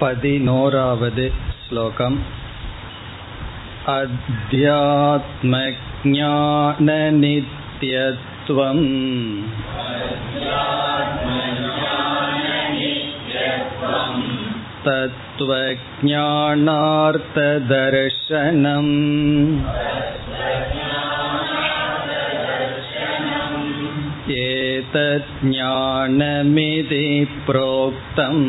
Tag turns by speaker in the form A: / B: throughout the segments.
A: पदिनोरावद् श्लोकम् अध्यात्मज्ञाननित्यत्वम् तत्त्वज्ञानार्थदर्शनम् एतज्ज्ञानमिति प्रोक्तम्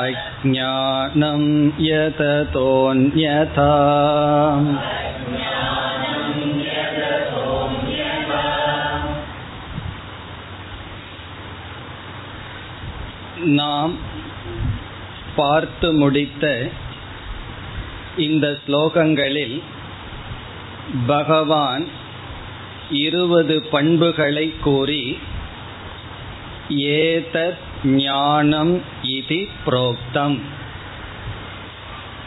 A: अज्ञानं यततोऽन्यथा நாம் பார்த்து முடித்த இந்த ஸ்லோகங்களில் பகவான் இருபது பண்புகளை கூறி ஏதத் ஞானம் இது புரோக்தம்.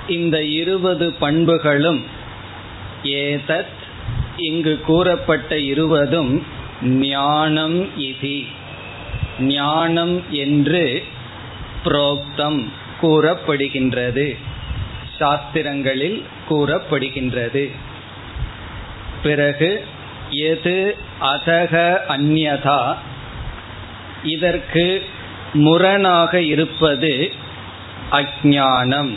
A: இந்த இருபது பண்புகளும் ஏதத் இங்கு கூறப்பட்ட இருவதும் ஞானம் இதி. ஞானம் என்று புரோக்தம் கூறப்படுகின்றது. சாஸ்திரங்களில் கூறப்படுகின்றது. பிறகு எது அதக அந்யதா இதற்கு முரணாக இருப்பது அஜானம்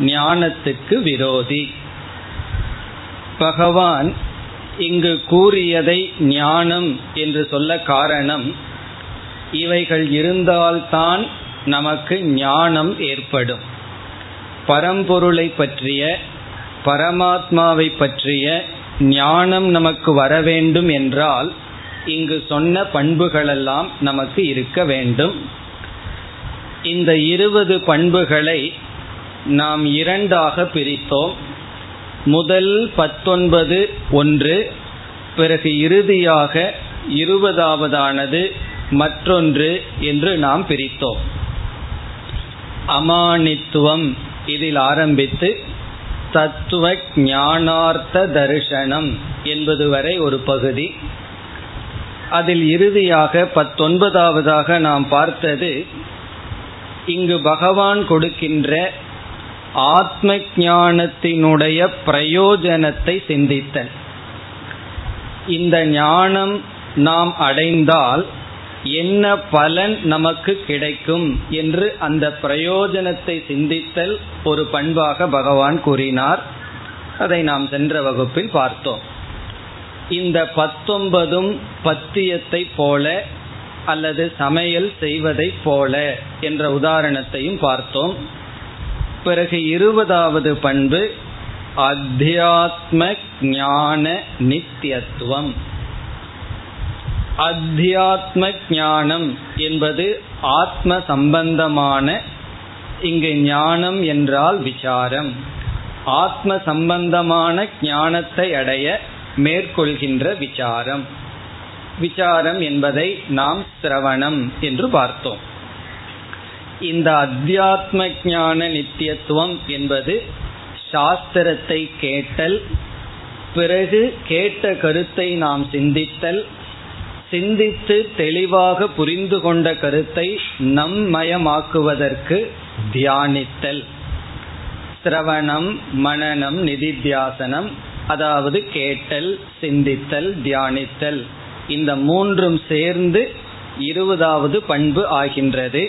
A: ஞானத்துக்கு விரோதி. பகவான் இங்கு கூறியதை ஞானம் என்று சொல்ல காரணம் இவைகள் இருந்தால்தான் நமக்கு ஞானம் ஏற்படும். பரம்பொருளை பற்றிய பரமாத்மாவை பற்றிய ஞானம் நமக்கு வர வேண்டும் என்றால் இங்கு சொன்ன பண்புகளெல்லாம் நமக்கு இருக்க வேண்டும். இந்த இருபது பண்புகளை நாம் இரண்டாக பிரித்தோம். முதல் பத்தொன்பது ஒன்று பிறகு இறுதியாக இருபதாவதானது மற்றொன்று என்று நாம் பிரித்தோம். அமானித்துவம் இதில் ஆரம்பித்து தத்துவ ஞானார்த்த தரிசனம் என்பது வரை ஒரு பகுதி. அதில் இறுதியாக பத்தொன்பதாவதாக நாம் பார்த்தது இங்கு பகவான் கொடுக்கின்ற ஆத்ம ஞானத்தினுடைய பிரயோஜனத்தை சிந்தித்தல். இந்த ஞானம் நாம் அடைந்தால் என்ன பலன் நமக்கு கிடைக்கும் என்று அந்த பிரயோஜனத்தை சிந்தித்தல் ஒரு பண்பாக பகவான் கூறினார். அதை நாம் சென்ற வகுப்பில் பார்த்தோம். இந்த பத்தொன்பதும் பத்தியத்தை போல அல்லது சமையல் செய்வதை போல என்ற உதாரணத்தையும் பார்த்தோம். பிறகு இருபதாவது பண்பு அத்தியாத்ம ஞான நித்தியத்துவம். அத்தியாத்ம ஞானம் என்பது ஆத்ம சம்பந்தமான இங்கு ஞானம் என்றால் விசாரம். ஆத்ம சம்பந்தமான ஞானத்தை அடைய மேற்கொள்கின்ற விசாரம். விசாரம் என்பதை நாம் சிரவணம் என்று பார்த்தோம். இந்த அத்தியாத்ம ஞான நித்தியத்துவம் என்பது சாஸ்திரத்தை கேட்டல் பிறகு கேட்ட கருத்தை நாம் சிந்தித்தல் சிந்தித்து தெளிவாக புரிந்து கொண்ட கருத்தை நம்மயமாக்குவதற்கு தியானித்தல். சிரவணம் மனநம் நிதித்தியாசனம் அதாவது கேட்டல் சிந்தித்தல் தியானித்தல். இந்த மூன்றும் சேர்ந்து இருபதாவது பண்பு ஆகின்றது.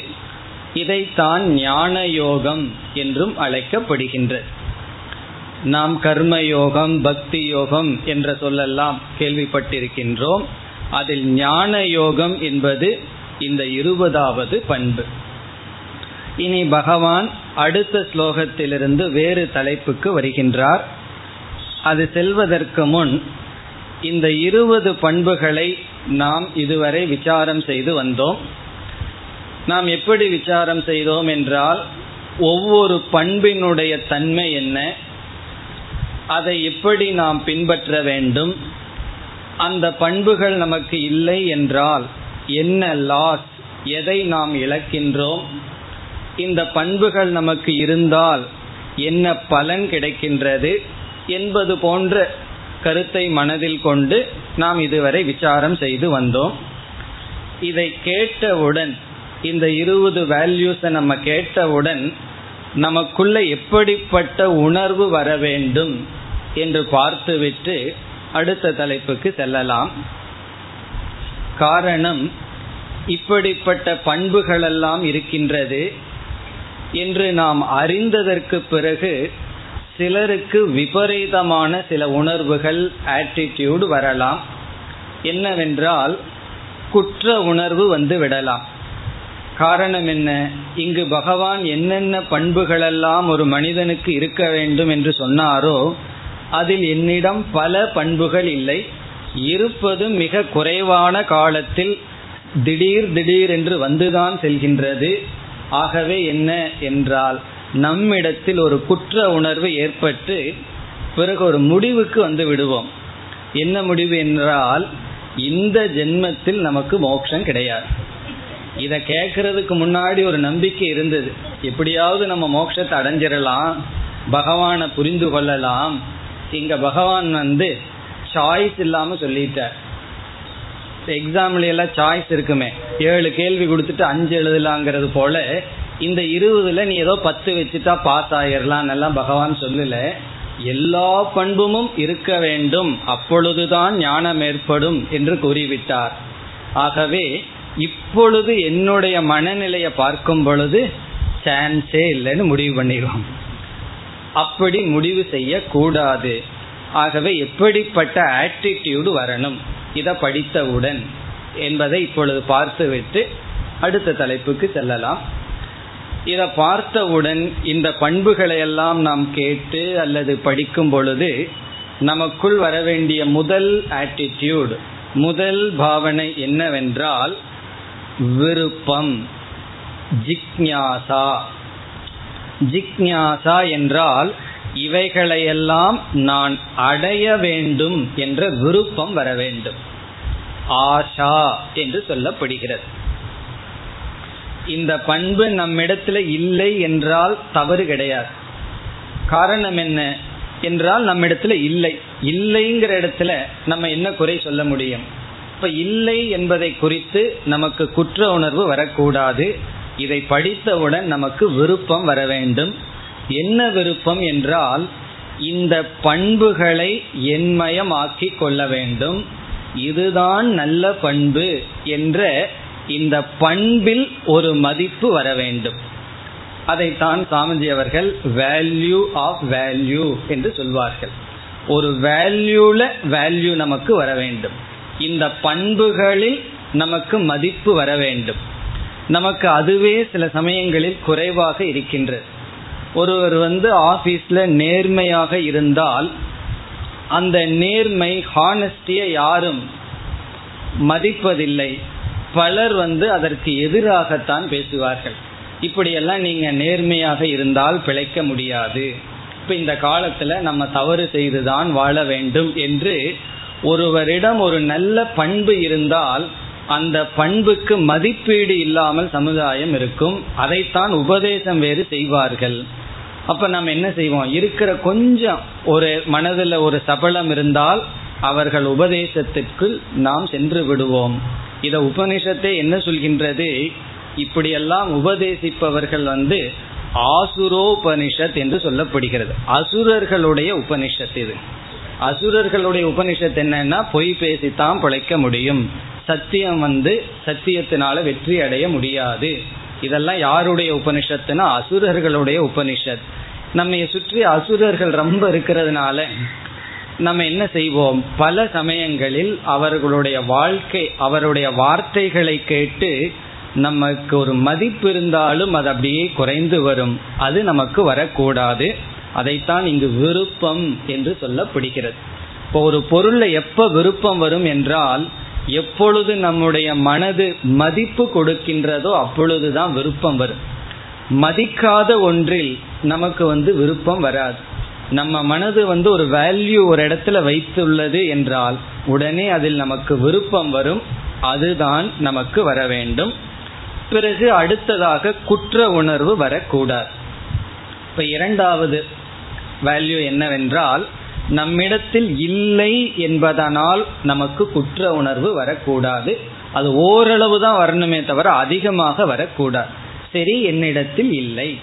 A: இதைத்தான் ஞான யோகம் என்றும் அழைக்கப்படுகின்றது. நாம் கர்ம யோகம் பக்தி யோகம் என்ற சொல்லெல்லாம் கேள்விப்பட்டிருக்கின்றோம். அதில் ஞான யோகம் என்பது இந்த இருபதாவது பண்பு. இனி பகவான் அடுத்த ஸ்லோகத்திலிருந்து வேறு தலைப்புக்கு வருகின்றார். அது செல்வதற்கு முன் இந்த இருபது பண்புகளை நாம் இதுவரை விசாரம் செய்து வந்தோம். நாம் எப்படி விசாரம் செய்தோம் என்றால் ஒவ்வொரு பண்பினுடைய தன்மை என்ன அதை எப்படி நாம் பின்பற்ற வேண்டும் அந்த பண்புகள் நமக்கு இல்லை என்றால் என்ன லாஸ் எதை நாம் இழக்கின்றோம் இந்த பண்புகள் நமக்கு இருந்தால் என்ன பலன் கிடைக்கின்றது என்பது போன்ற கருத்தை மனதில் கொண்டு நாம் இதுவரை விசாரம் செய்து வந்தோம். இதை கேட்டவுடன் இந்த இருபது வேல்யூஸை நம்ம கேட்டவுடன் நமக்குள்ள எப்படிப்பட்ட உணர்வு வர வேண்டும் என்று பார்த்துவிட்டு அடுத்த தலைப்புக்கு செல்லலாம். காரணம் இப்படிப்பட்ட பண்புகளெல்லாம் இருக்கின்றது என்று நாம் அறிந்ததற்கு பிறகு சிலருக்கு விபரீதமான சில உணர்வுகள் ஆட்டிடியூடு வரலாம். என்னவென்றால் குற்ற உணர்வு வந்து விடலாம். காரணம் என்ன? இங்கு பகவான் என்னென்ன பண்புகளெல்லாம் ஒரு மனிதனுக்கு இருக்க வேண்டும் என்று சொன்னாரோ அதில் என்னிடம் பல பண்புகள் இல்லை. இருப்பது மிக குறைவான காலத்தில் திடீர் திடீர் என்று வந்துதான் செல்கின்றது. ஆகவே என்ன என்றால் நம்மிடத்தில் ஒரு குற்ற உணர்வு ஏற்பட்டு பிறகு ஒரு முடிவுக்கு வந்து விடுவோம். என்ன முடிவு என்றால் இந்த ஜென்மத்தில் நமக்கு மோட்சம் கிடையாது. இதை கேட்கறதுக்கு முன்னாடி ஒரு நம்பிக்கை இருந்தது. எப்படியாவது நம்ம மோட்சத்தை அடைஞ்சிடலாம் பகவானை புரிந்து கொள்ளலாம். இங்க பகவான் வந்து சாய்ஸ் இல்லாம சொல்லிட்டார். எக்ஸாம்ல எல்லாம் சாய்ஸ் இருக்குமே. ஏழு கேள்வி கொடுத்துட்டு அஞ்சு எழுதலாங்கிறது போல இந்த இருபதுல நீ ஏதோ பத்து வச்சுட்டா பாஸ் ஆயிரலாம் எல்லாம் பகவான் சொல்லல. எல்லா பண்புமும் இருக்க வேண்டும். அப்பொழுதுதான் ஞானம் ஏற்படும் என்று கூறிவிட்டார். ஆகவே இப்பொழுது என்னுடைய மனநிலையை பார்க்கும் பொழுது சான்ஸே இல்லைன்னு முடிவு பண்ணிடுவோம் அப்படி முடிவு செய்ய கூடாது ஆகவே எப்படிப்பட்ட ஆட்டிடியூடு வரணும்? இதை படித்தவுடன் என்பதை இப்பொழுது பார்த்துவிட்டு அடுத்த தலைப்புக்கு செல்லலாம். இதை பார்த்தவுடன் இந்த பண்புகளை எல்லாம் நாம் கேட்டு அல்லது படிக்கும் பொழுது நமக்குள் வரவேண்டிய முதல் ஆட்டிடியூடு முதல் பாவனை என்னவென்றால் விருப்பம் ஜிக்ஞாசா. ஜிக்ஞாசா என்றால் இவைகளையெல்லாம் நான் அடைய வேண்டும் என்ற விருப்பம் வர வேண்டும். ஆஷா என்று சொல்லப்படுகிறது. இந்த பண்பு நம்மிடத்துல இல்லை என்றால் தவறு கிடையாது. காரணம் என்ன என்றால் நம்மிடத்துல இல்லை. இல்லைங்கிற இடத்துல நம்ம என்ன குறை சொல்ல முடியும்? இப்ப இல்லை என்பதை குறித்து நமக்கு குற்ற உணர்வு வரக்கூடாது. இதை படித்தவுடன் நமக்கு விருப்பம் வர வேண்டும். என்ன விருப்பம் என்றால் இந்த பண்புகளை என்மயமாக்கி கொள்ள வேண்டும். இதுதான் நல்ல பண்பு என்ற இந்த பண்பில் ஒரு மதிப்பு வர வேண்டும். அதைத்தான் சாமிஜி அவர்கள் வேல்யூ ஆஃப் வேல்யூ என்று சொல்வார்கள். ஒரு வேல்யூல வேல்யூ நமக்கு வர வேண்டும். இந்த பண்புகளில் நமக்கு மதிப்பு வர வேண்டும். நமக்கு அதுவே சில சமயங்களில் குறைவாக இருக்கின்றது ஒருவர் வந்து ஆபீஸ்ல நேர்மையாக இருந்தால் அந்த நேர்மை ஹானஸ்டியை யாரும் மதிப்பதில்லை. பலர் வந்து அதற்கு எதிராகத்தான் பேசுவார்கள். இப்படியெல்லாம் நீங்க நேர்மையாக இருந்தால் பிழைக்க முடியாது. இப்ப இந்த காலத்துல நம்ம தவறு செய்துதான் வாழ வேண்டும் என்று ஒருவரிடம் ஒரு நல்ல பண்பு இருந்தால் அந்த பண்புக்கு மதிப்பீடு இல்லாமல் சமுதாயம் இருக்கும். அதைத்தான் உபதேசம் வேறு செய்வார்கள். அப்ப நம்ம என்ன செய்வோம்? இருக்கிற கொஞ்சம் ஒரு மனதில் ஒரு சபலம் இருந்தால் அவர்கள் உபதேசத்திற்குள் நாம் சென்று விடுவோம். இத உபனிஷத்தை என்ன சொல்கின்றது? இப்படியெல்லாம் உபதேசிப்பவர்கள் வந்து ஆசுரோபனிஷத் என்று சொல்லப்படுகிறது. அசுரர்களுடைய உபனிஷத் இது. அசுரர்களுடைய உபனிஷத் என்னன்னா பொய் பேசித்தான் பிழைக்க முடியும். சத்தியம் வந்து சத்தியத்தினால வெற்றி அடைய முடியாது. இதெல்லாம் யாருடைய உபனிஷத்துனா அசுரர்களுடைய உபனிஷத். நம்ம சுற்றி அசுரர்கள் ரொம்ப இருக்கிறதுனால நம்ம என்ன செய்வோம்? பல சமயங்களில் அவர்களுடைய வாழ்க்கை அவருடைய வார்த்தைகளை கேட்டு நமக்கு ஒரு மதிப்பு இருந்தாலும் அது அப்படியே குறைந்து வரும். அது நமக்கு வரக்கூடாது. அதைத்தான் இங்கு விருப்பம் என்று சொல்லப்படுகிறது. இப்போ ஒரு பொருளில் எப்ப விருப்பம் வரும் என்றால் எப்பொழுது நம்முடைய மனது மதிப்பு கொடுக்கின்றதோ அப்பொழுதுதான் விருப்பம் வரும். மதிக்காத ஒன்றில் நமக்கு வந்து விருப்பம் வராது. நம்ம மனது வந்து ஒரு வேல்யூ ஒரு இடத்துல வைத்துள்ளது என்றால் உடனே அதில் நமக்கு விருப்பம் வரும். அதுதான் நமக்கு வர வேண்டும். பிறகு அடுத்ததாக குற்ற உணர்வு வரக்கூடாது. இப்ப இரண்டாவது வேல்யூ என்னவென்றால் நம்மிடத்தில் இல்லை என்பதனால் நமக்கு குற்ற உணர்வு வரக்கூடாது. அது ஓரளவு தான் வரணுமே தவிர அதிகமாக வரக்கூடாது. சரி என்னிடத்தில் இல்லை.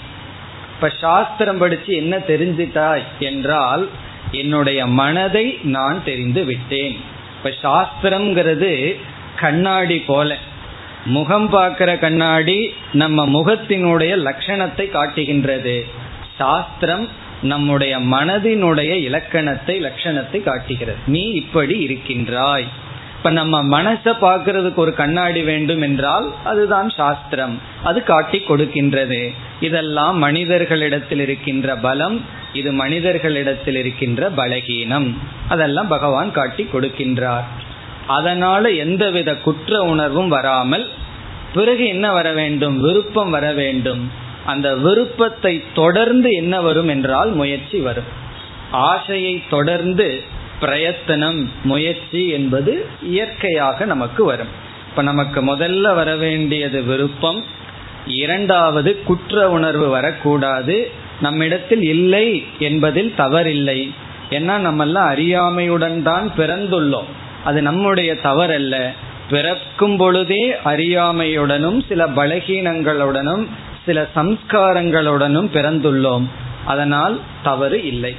A: இப்ப சாஸ்திரம் படிச்சு என்ன தெரிஞ்சிட்டாய் என்றால் என்னுடைய மனதை நான் தெரிந்து விட்டேன். இப்ப சாஸ்திரம்ங்கிறது கண்ணாடி போல. முகம் பார்க்கிற கண்ணாடி நம்ம முகத்தினுடைய லட்சணத்தை காட்டுகின்றது. சாஸ்திரம் நம்முடைய மனதினுடைய இலக்கணத்தை லட்சணத்தை காட்டுகிறது. நீ இப்படி இருக்கின்றாய். இப்ப நம்ம மனசை பார்க்கறதுக்கு ஒரு கண்ணாடி வேண்டும் என்றால் அதுதான் சாஸ்திரம். அது காட்டி கொடுக்கின்றது. இதெல்லாம் மனிதர்களிடத்தில் இருக்கின்ற பலம் இது மனிதர்களிடத்தில் இருக்கின்ற பலகீனம். அதெல்லாம் பகவான் காட்டி கொடுக்கின்றார். அதனால எந்தவித குற்ற உணர்வும் வராமல் பிறகு என்ன வர வேண்டும்? விருப்பம் வர வேண்டும். அந்த விருப்பத்தை தொடர்ந்து என்ன வரும் என்றால் முயற்சி வரும். ஆசையை தொடர்ந்து பிரயத்தனம் முயற்சி என்பது இயற்கையாக நமக்கு வரும். இப்ப நமக்கு முதல்ல வர வேண்டியது விருப்பம் இரண்டாவது குற்ற உணர்வு வரக்கூடாது. நம்மிடத்தில் இல்லை என்பதில் தவறில்லை. ஏன்னா நம்மெல்லாம் அறியாமையுடன் தான் பிறந்துள்ளோம். அது நம்முடைய தவறல்ல. பிறக்கும் பொழுதே அறியாமையுடனும் சில பலகீனங்களுடனும் சில சம்ஸ்காரங்களுடனும் பிறந்துள்ளோம். அதனால் தவறு இல்லை.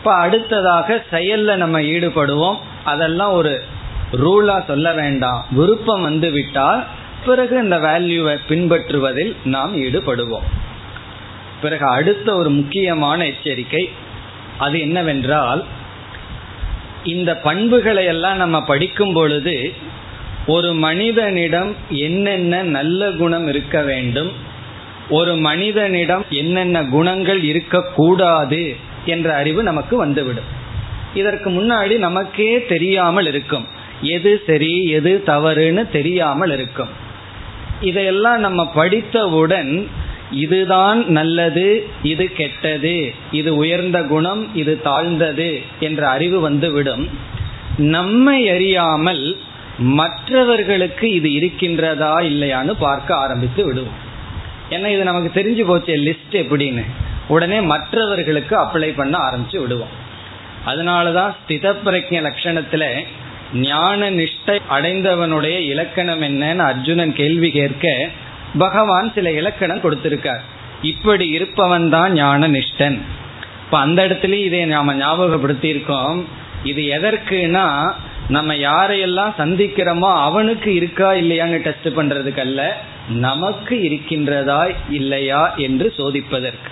A: இப்ப அடுத்ததாக செயல்ல நம்ம ஈடுபடுவோம். அதெல்லாம் ஒரு ரூலா சொல்ல வேண்டாம். விருப்பம் வந்து விட்டால் பிறகு இந்த வேல்யூவை பின்பற்றுவதில் நாம் ஈடுபடுவோம். பிறகு அடுத்த ஒரு முக்கியமான எச்சரிக்கை அது என்னவென்றால் இந்த பண்புகளை எல்லாம் நம்ம படிக்கும் பொழுது ஒரு மனிதனிடம் என்னென்ன நல்ல குணம் இருக்க வேண்டும் ஒரு மனிதனிடம் என்னென்ன குணங்கள் இருக்கக்கூடாது என்ற அறிவு நமக்கு வந்துவிடும். இதற்கு முன்னாடி நமக்கே தெரியாமல் இருக்கும். எது சரி எது தவறுன்னு தெரியாமல் இருக்கும். இதையெல்லாம் நம்ம படித்தவுடன் இதுதான் நல்லது இது கெட்டது இது உயர்ந்த குணம் இது தாழ்ந்தது என்ற அறிவு வந்துவிடும். நம்மை அறியாமல் மற்றவர்களுக்கு இது இருக்கின்றதா இல்லையான்னு பார்க்க ஆரம்பித்து விடுவோம். ஏன்னா இது நமக்கு தெரிஞ்சு போச்சு லிஸ்ட் எப்படின்னு? உடனே மற்றவர்களுக்கு அப்ளை பண்ண ஆரம்பிச்சு விடுவோம். அதனாலதான் ஸ்தித பிரஜ லட்சணத்துல ஞான நிஷ்டை அடைந்தவனுடைய இலக்கணம் என்னன்னு அர்ஜுனன் கேள்வி கேட்க பகவான் சில இலக்கணம் கொடுத்திருக்கார். இப்படி இருப்பவன் தான் ஞான நிஷ்டன். இப்ப அந்த இடத்துலயும் இதை நாம ஞாபகப்படுத்தி இருக்கோம் இது எதற்குனா நம்ம யாரையெல்லாம் சந்திக்கிறோமோ அவனுக்கு இருக்கா இல்லையான்னு டெஸ்ட் பண்றதுக்கு அல்ல நமக்கு இருக்கின்றதா இல்லையா என்று சோதிப்பதற்கு.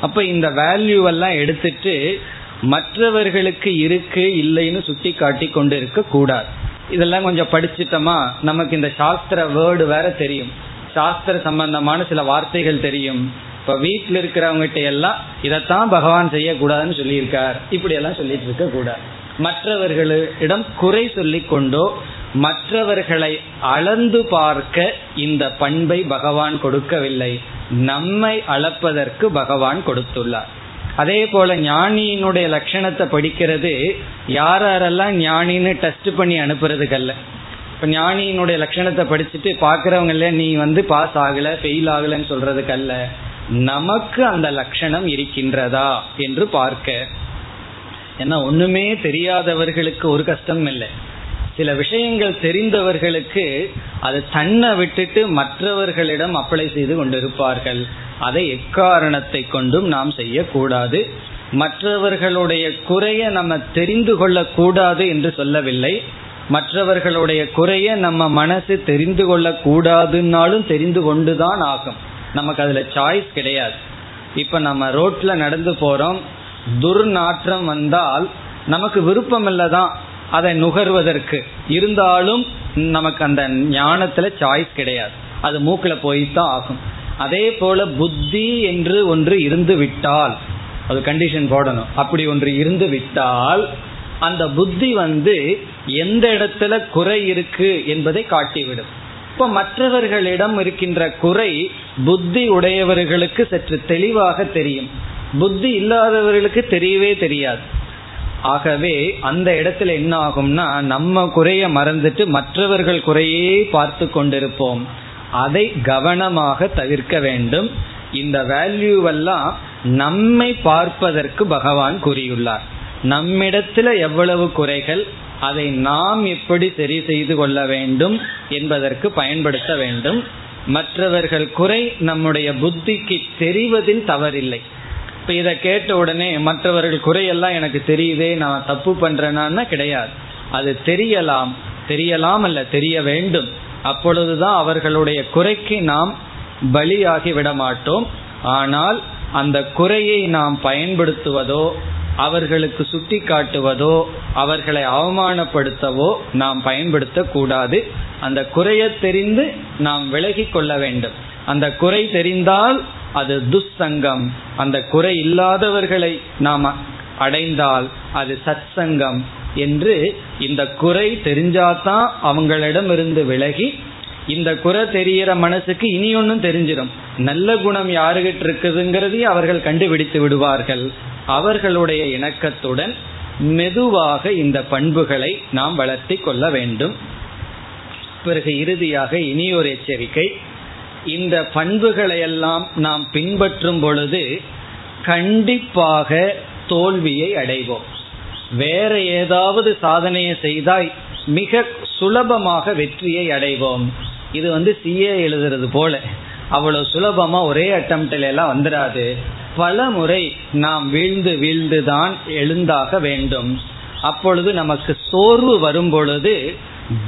A: அப்ப இந்த வேல்யூ எல்லாம் எடுத்துட்டு மற்றவர்களுக்கு இருக்கு இல்லைன்னு சுட்டி காட்டி கொண்டு இருக்க கூடாது. இதெல்லாம் கொஞ்சம் படிச்சுட்டோமா நமக்கு இந்த சாஸ்திர வேர்டு வேற தெரியும். சாஸ்திர சம்பந்தமான சில வார்த்தைகள் தெரியும். இப்ப வீட்டில் இருக்கிறவங்ககிட்ட எல்லாம் இதைத்தான் பகவான் செய்யக்கூடாதுன்னு சொல்லியிருக்கார். இப்படி எல்லாம் சொல்லிட்டு இருக்க கூடாது மற்றவர்களிடம் குறை சொல்லி கொண்டோ மற்றவர்களை அளந்து பார்க்க இந்த பண்பை பகவான் கொடுக்கவில்லை. நம்மை அளப்பதற்கு பகவான் கொடுத்துள்ளார். அதே போல ஞானியினுடைய லட்சணத்தை படிக்கிறது யாரெல்லாம் ஞானின்னு டெஸ்ட் பண்ணி அனுப்புறதுக்கல்ல. இப்ப ஞானியினுடைய லட்சணத்தை படிச்சுட்டு பாக்குறவங்கள நீ வந்து பாஸ் ஆகல ஃபெயில் ஆகலன்னு சொல்றதுக்கல்ல. நமக்கு அந்த லட்சணம் இருக்கின்றதா என்று பார்க்க. ஏன்னா ஒண்ணுமே தெரியாதவர்களுக்கு ஒரு கஷ்டம் இல்லை. சில விஷயங்கள் தெரிந்தவர்களுக்கு அது தன்னை விட்டுட்டு மற்றவர்களிடம் அப்ளை செய்து கொண்டிருப்பார்கள். அதை எக்காரணத்தை கொண்டும் நாம் செய்யக்கூடாது. மற்றவர்களுடைய குறைய நம்ம தெரிந்து கொள்ளக்கூடாது என்று சொல்லவில்லை. மற்றவர்களுடைய குறைய நம்ம மனசு தெரிந்து கொள்ளக்கூடாதுன்னாலும் தெரிந்து கொண்டுதான் ஆகும். நமக்கு அதுல சாய்ஸ் கிடையாது. இப்ப நம்ம ரோட்ல நடந்து போறோம். துர்நாற்றம் வந்தால் நமக்கு விருப்பம் இல்லதான் அதை நுகர்வதற்கு. இருந்தாலும் நமக்கு அந்த ஞானத்துல சாய்ஸ் கிடையாது. அது மூக்குல போய்தான் ஆகும். அதே போல புத்தி என்று ஒன்று இருந்து விட்டால் அது கண்டிஷன் போடணும். அப்படி ஒன்று இருந்து விட்டால் அந்த புத்தி வந்து எந்த இடத்துல குறை இருக்கு என்பதை காட்டிவிடும். இப்ப மற்றவர்களிடம் இருக்கின்ற குறை புத்தி உடையவர்களுக்கு சற்று தெளிவாக தெரியும். புத்தி இல்லாதவர்களுக்கு தெரியவே தெரியாது. ஆகவே அந்த இடத்துல என்ன ஆகும்னா நம்ம குறைய மறந்துட்டு மற்றவர்கள் குறையே பார்த்து கொண்டிருப்போம். அதை கவனமாக தவிர்க்க வேண்டும். இந்த வேல்யூவெல்லாம் நம்மை பார்ப்பதற்கு பகவான் கூறியுள்ளார். நம்மிடத்துல எவ்வளவு குறைகள் அதை நாம் எப்படி சரி செய்து கொள்ள வேண்டும் என்பதற்கு பயன்படுத்த வேண்டும். மற்றவர்கள் குறை நம்முடைய புத்திக்கு தெரிவதில் தவறில்லை. இப்ப இதை கேட்ட உடனே மற்றவர்கள் குறையெல்லாம் எனக்கு தெரியுதே நான் தப்பு பண்றேன்னா கிடையாது. அது தெரியலாம். தெரியலாம் அல்ல தெரிய வேண்டும். அப்பொழுதுதான் அவர்களுடைய குறைக்கு நாம் பலியாகி விட மாட்டோம். ஆனால் அந்த குறையை நாம் பயன்படுத்துவதோ அவர்களுக்கு சுட்டி காட்டுவதோ அவர்களை அவமானப்படுத்தவோ நாம் பயன்படுத்தக்கூடாது அந்த குறையை தெரிந்து நாம் விலகி கொள்ள வேண்டும். அந்த குறை தெரிந்தால் அது துஸ்சங்கம். அந்த குறை இல்லாதவர்களை நாம் அடைந்தால் அது சத்சங்கம் என்று இந்த குறை தெரிஞ்சாதான் அவங்களிடம் இருந்து விலகி இந்த குறை தெரிகிற மனசுக்கு இனி ஒன்றும் தெரிஞ்சிடும் நல்ல குணம் யாருகிட்ட இருக்குதுங்கிறதையும் அவர்கள் கண்டுபிடித்து விடுவார்கள். அவர்களுடைய இணக்கத்துடன் மெதுவாக இந்த பண்புகளை நாம் வளர்த்தி கொள்ள வேண்டும். பிறகு இறுதியாக இனி ஒரு எச்சரிக்கை. இந்த பண்புகளை எல்லாம் நாம் பின்பற்றும் பொழுது கண்டிப்பாக தோல்வியை அடைவோம். வேற ஏதாவது சாதனையை செய்தால் மிக சுலபமாக வெற்றியை அடைவோம். இது வந்து சிஏ எழுதுறது போல. அவ்வளவு சுலபமா ஒரே அட்டம்ப்டில் எல்லாம் வந்துடாது பல முறை நாம் வீழ்ந்து வீழ்ந்து தான் எழுந்தாக வேண்டும். அப்பொழுது நமக்கு சோர்வு வரும் பொழுது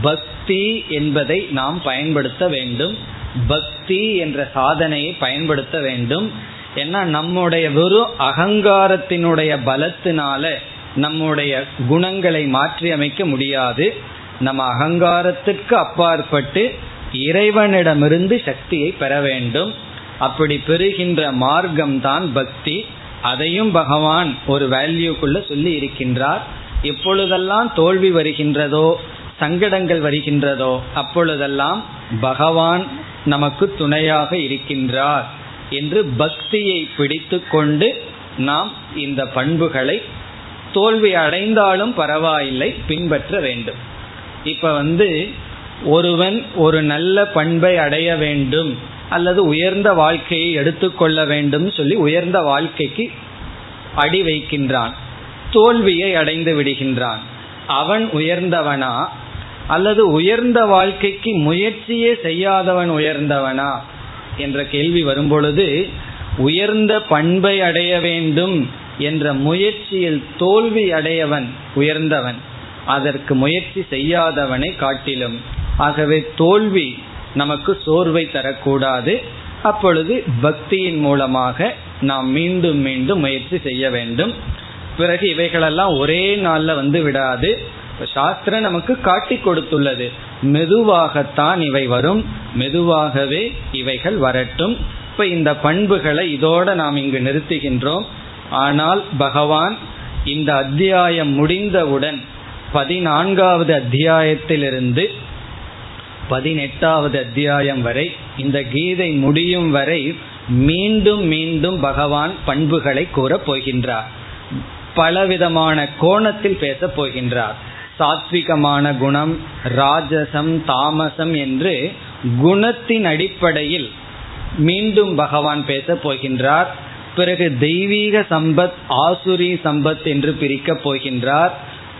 A: பக்தி என்பதை நாம் பயன்படுத்த வேண்டும். பக்தி என்ற சாதனையை பயன்படுத்த வேண்டும். ஏன்னா நம்முடைய வெறும் அகங்காரத்தினுடைய பலத்தினால நம்முடைய குணங்களை மாற்றி அமைக்க முடியாது. நம்ம அகங்காரத்திற்கு அப்பாற்பட்டு இறைவனிடமிருந்து சக்தியை பெற வேண்டும். அப்படி பெறுகின்ற மார்க்கம் தான் பக்தி. அதையும் பகவான் ஒரு வேல்யூக்குள்ள சொல்லி இருக்கின்றார். எப்பொழுதெல்லாம் தோல்வி வருகின்றதோ சங்கடங்கள் வருகின்றதோ அப்பொழுதெல்லாம் பகவான் நமக்கு துணையாக இருக்கின்றார் என்று பக்தியை பிடித்து கொண்டு நாம் இந்த பண்புகளை தோல்வி அடைந்தாலும் பரவாயில்லை பின்பற்ற வேண்டும். இப்ப வந்து ஒருவன் ஒரு நல்ல பண்பை அடைய வேண்டும் அல்லது உயர்ந்த வாழ்க்கையை எடுத்துக்கொள்ள வேண்டும் சொல்லி உயர்ந்த வாழ்க்கைக்கு அடி வைக்கின்றான் தோல்வியை அடைந்து விடுகின்றான். அவன் உயர்ந்தவனா? அல்லது உயர்ந்த வாழ்க்கைக்கு முயற்சியே செய்யாதவன் உயர்ந்தவனா என்ற கேள்வி வரும்பொழுது உயர்ந்த பண்பை அடைய வேண்டும் என்ற முயற்சியில் தோல்வி அடையவன் உயர்ந்தவன். அதற்கு முயற்சி செய்யாதவனை காட்டிலும். ஆகவே தோல்வி நமக்கு சோர்வை தரக்கூடாது. அப்பொழுது பக்தியின் மூலமாக நாம் மீண்டும் மீண்டும் முயற்சி செய்ய வேண்டும். பிறகு இவைகளெல்லாம் ஒரே நாளில் வந்து விடாது. சாஸ்திரம் நமக்கு காட்டி கொடுத்துள்ளது. மெதுவாகத்தான் இவை வரும். மெதுவாகவே இவைகள் வரட்டும். இப்ப இந்த பண்புகளை இதோட நாம் இங்கு நிறுத்துகின்றோம். ஆனால் பகவான் இந்த அத்தியாயம் முடிந்தவுடன் பதினான்காவது அத்தியாயத்திலிருந்து பதினெட்டாவது அத்தியாயம் வரை இந்த கீதை முடியும் வரை மீண்டும் மீண்டும் பகவான் பண்புகளை கூறப் போகின்றார். பலவிதமான கோணத்தில் பேசப் போகின்றார். சாத்விகமான குணம் ராஜசம் தாமசம் என்று குணத்தின் அடிப்படையில் மீண்டும் பகவான் பேசப் போகின்றார். பிறகு தெய்வீக சம்பத் ஆசுரி சம்பத் என்று பிரிக்கப் போகின்றார்.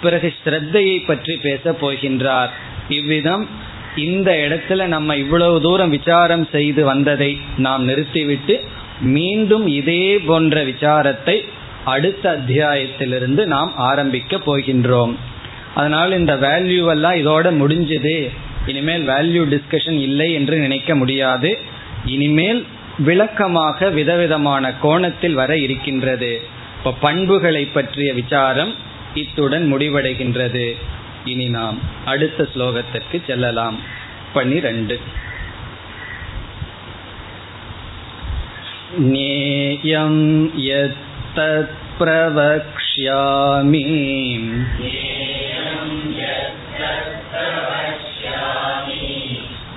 A: பிறகு ஸ்ரத்தையை பற்றி பேச போகின்றார். இவ்விதம் இந்த இடத்துல நம்ம இவ்வளவு தூரம் விசாரம் செய்து வந்ததை நாம் நிறுத்திவிட்டு மீண்டும் இதே போன்ற விசாரத்தை அடுத்த அத்தியாயத்திலிருந்து நாம் ஆரம்பிக்க போகின்றோம். அதனால் இந்த வேல்யூ எல்லாம் இதோட முடிஞ்சது இனிமேல் வேல்யூ டிஸ்கஷன் இல்லை என்று நினைக்க முடியாது இனிமேல் விளக்கமாக விதவிதமான கோணத்தில் வர இருக்கின்றது இப்போ பண்புகளை பற்றிய விசாரம் இத்துடன் முடிவடைகின்றது இனி நாம் அடுத்த ஸ்லோகத்திற்கு செல்லலாம் பனிரெண்டு ज्ञेयं यत्तत् प्रवक्ष्यामि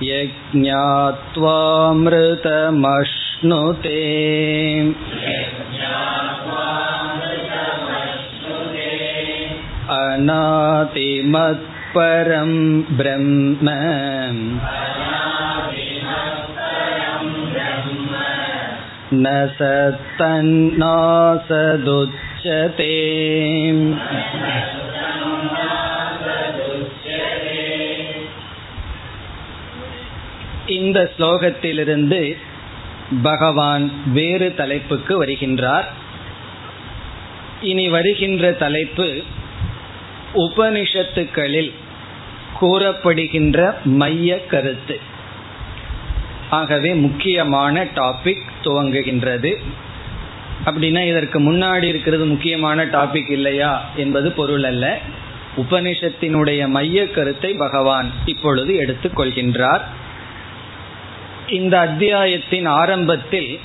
A: यज्ञात्वामृतमश्नुते अनातिमत्परं ब्रह्म न सत्तन्नासदुच्यते இந்த ஸ்லோகத்திலிருந்து பகவான் வேறு தலைப்புக்கு வருகின்றார். இனி வருகின்ற தலைப்பு உபனிஷத்துக்களில் கூறப்படுகின்ற மைய கருத்து. ஆகவே முக்கியமான டாபிக் துவங்குகின்றது. அப்படின்னா இதற்கு முன்னாடி இருக்கிறது முக்கியமான டாபிக் இல்லையா என்பது பொருள் அல்ல. உபனிஷத்தினுடைய மைய கருத்தை பகவான் இப்பொழுது எடுத்துக்கொள்கின்றார் கொள்கின்றார். இந்த அத்தியாயத்தின் ஆரம்பத்தில்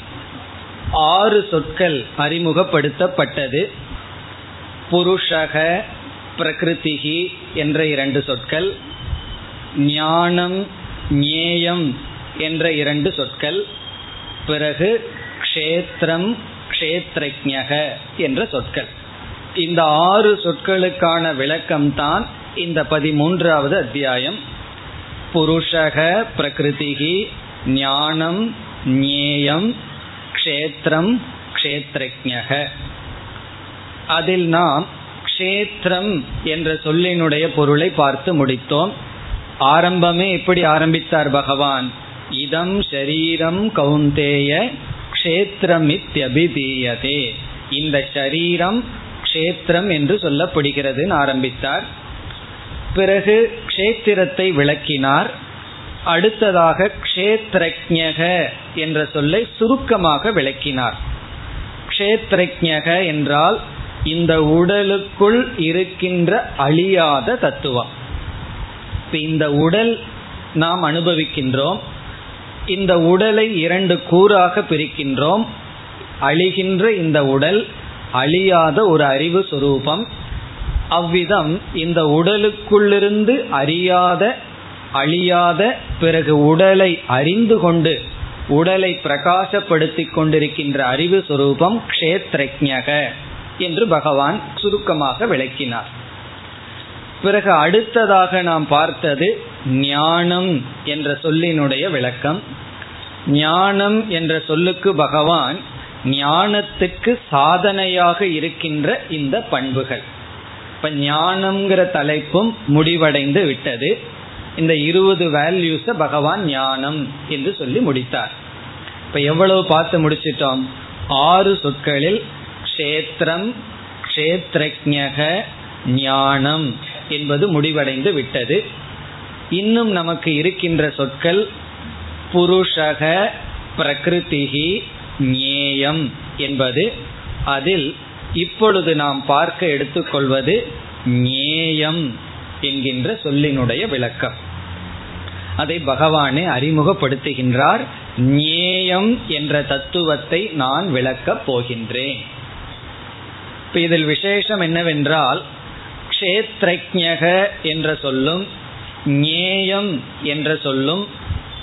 A: ஆறு சொற்கள் அறிமுகப்படுத்தப்பட்டது. புருஷக பிரகிருதிகி என்ற இரண்டு சொற்கள் ஞானம் ஞேயம் என்ற இரண்டு சொற்கள் பிறகு க்ஷேத்திரம் க்ஷேத்ரஜக என்ற சொற்கள். இந்த ஆறு சொற்களுக்கான விளக்கம்தான் இந்த பதிமூன்றாவது அத்தியாயம். புருஷக பிரகிருதிகி ஞானம் ஞேயம் க்ஷேத்திரம் க்ஷேத்ரஜக அதில் நாம் க்ஷேத்திரம் என்ற சொல்லினுடைய பொருளை பார்த்து முடித்தோம். ஆரம்பமே எப்படி ஆரம்பித்தார் பகவான். இதம் ஷரீரம் கவுந்தேய க்ஷேத்திரமித்யபிதீயதே. இந்த ஷரீரம் க்ஷேத்திரம் என்று சொல்லப்படுகிறது ஆரம்பித்தார். பிறகு க்ஷேத்திரத்தை விளக்கினார். அடுத்ததாக க்ஷேத்ரஜக என்ற சொல்லை சுருக்கமாக விளக்கினார். க்ஷேத்ரஜக என்றால் இந்த உடலுக்குள் இருக்கின்ற அழியாத தத்துவம். இந்த உடல் நாம் அனுபவிக்கின்றோம். இந்த உடலை இரண்டு கூறாக பிரிக்கின்றோம். அழிகின்ற இந்த உடல் அழியாத ஒரு அறிவு சுரூபம். அவ்விதம் இந்த உடலுக்குள்ளிருந்து அறியாத அழியாத பிறகு உடலை அறிந்து கொண்டு உடலை பிரகாசப்படுத்தி கொண்டிருக்கின்ற அறிவு சுரூபம் க்ஷேத்ரஜக என்று பகவான் சுருக்கமாக விளக்கினார். பிறகு அடுத்ததாக நாம் பார்த்தது ஞானம் என்ற சொல்லினுடைய விளக்கம். ஞானம் என்ற சொல்லுக்கு பகவான் ஞானத்துக்கு சாதனையாக இருக்கின்ற இந்த பண்புகள். இப்ப ஞானம்ங்கிற தலைப்பும் முடிவடைந்து விட்டது. இந்த இருபது வேல்யூஸ பகவான் ஞானம் என்று சொல்லி முடித்தார். இப்ப எவ்வளவு பார்த்து முடிச்சிட்டோம்? ஆறு சொற்களில் க்ஷேத்திரம் க்ஷேத்ரஜக ஞானம் என்பது முடிவடைந்து விட்டது. இன்னும் நமக்கு இருக்கின்ற சொற்கள் புருஷக பிரகிருதிகி ஞேயம் என்பது. அதில் இப்பொழுது நாம் பார்க்க எடுத்துக்கொள்வது ஞேயம் என்கின்ற சொல்லினுடைய விளக்கம். அதை பகவானே அறிமுகப்படுத்துகின்றார். ஞேயம் என்ற தத்துவத்தை நான் விளக்கப் போகின்றேன். இப்ப இதில் விசேஷம் என்னவென்றால் க்ஷேத்ரஜக என்ற சொல்லும் ஞேயம் என்ற சொல்லும்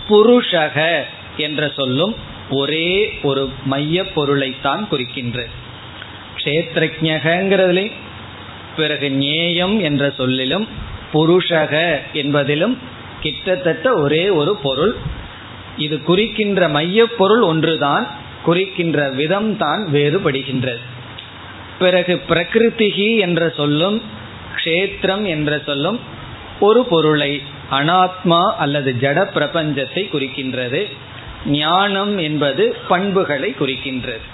A: புருஷக என்ற சொல்லும் ஒரே ஒரு மைய பொருளைத்தான் குறிக்கின்றது. க்ஷேத்ரஜகங்கிறதுலையும் பிறகு நேயம் என்ற சொல்லிலும் புருஷக என்பதிலும் கிட்டத்தட்ட ஒரே ஒரு பொருள். இது குறிக்கின்ற மைய பொருள் ஒன்றுதான் குறிக்கின்ற விதம் தான் வேறுபடுகின்றது. பிறகு பிரகிருதிகி என்ற சொல்லும் க்ஷேத்திரம் என்ற சொல்லும் ஒரு பொருளை அனாத்மா அல்லது ஜட பிரபஞ்சத்தை குறிக்கின்றது. ஞானம் என்பது பண்புகளை குறிக்கின்றது.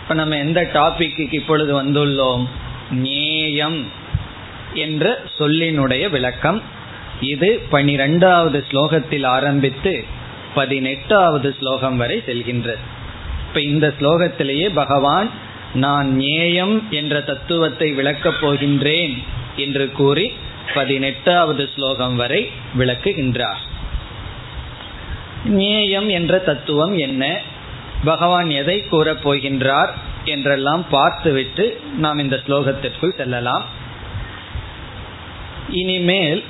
A: இப்போ நம்ம எந்த டாபிக்கு இப்பொழுது வந்துள்ளோம்? நேயம் என்ற சொல்லினுடைய விளக்கம். இது பனிரெண்டாவது ஸ்லோகத்தில் ஆரம்பித்து பதினெட்டாவது ஸ்லோகம் வரை செல்கின்றது. இப்ப இந்த ஸ்லோகத்திலேயே பகவான் நான் ஞேயம் என்ற தத்துவத்தை விளக்கப் போகின்றேன் என்று கூறி பதினெட்டாவது ஸ்லோகம் வரை விளக்குகின்றார். ஞேயம் என்ற தத்துவம் என்ன? பகவான் எதை கூறப் போகின்றார்? என்றெல்லாம் பார்த்துவிட்டு நாம் இந்த ஸ்லோகத்திற்குள் செல்லலாம். இனிமேல்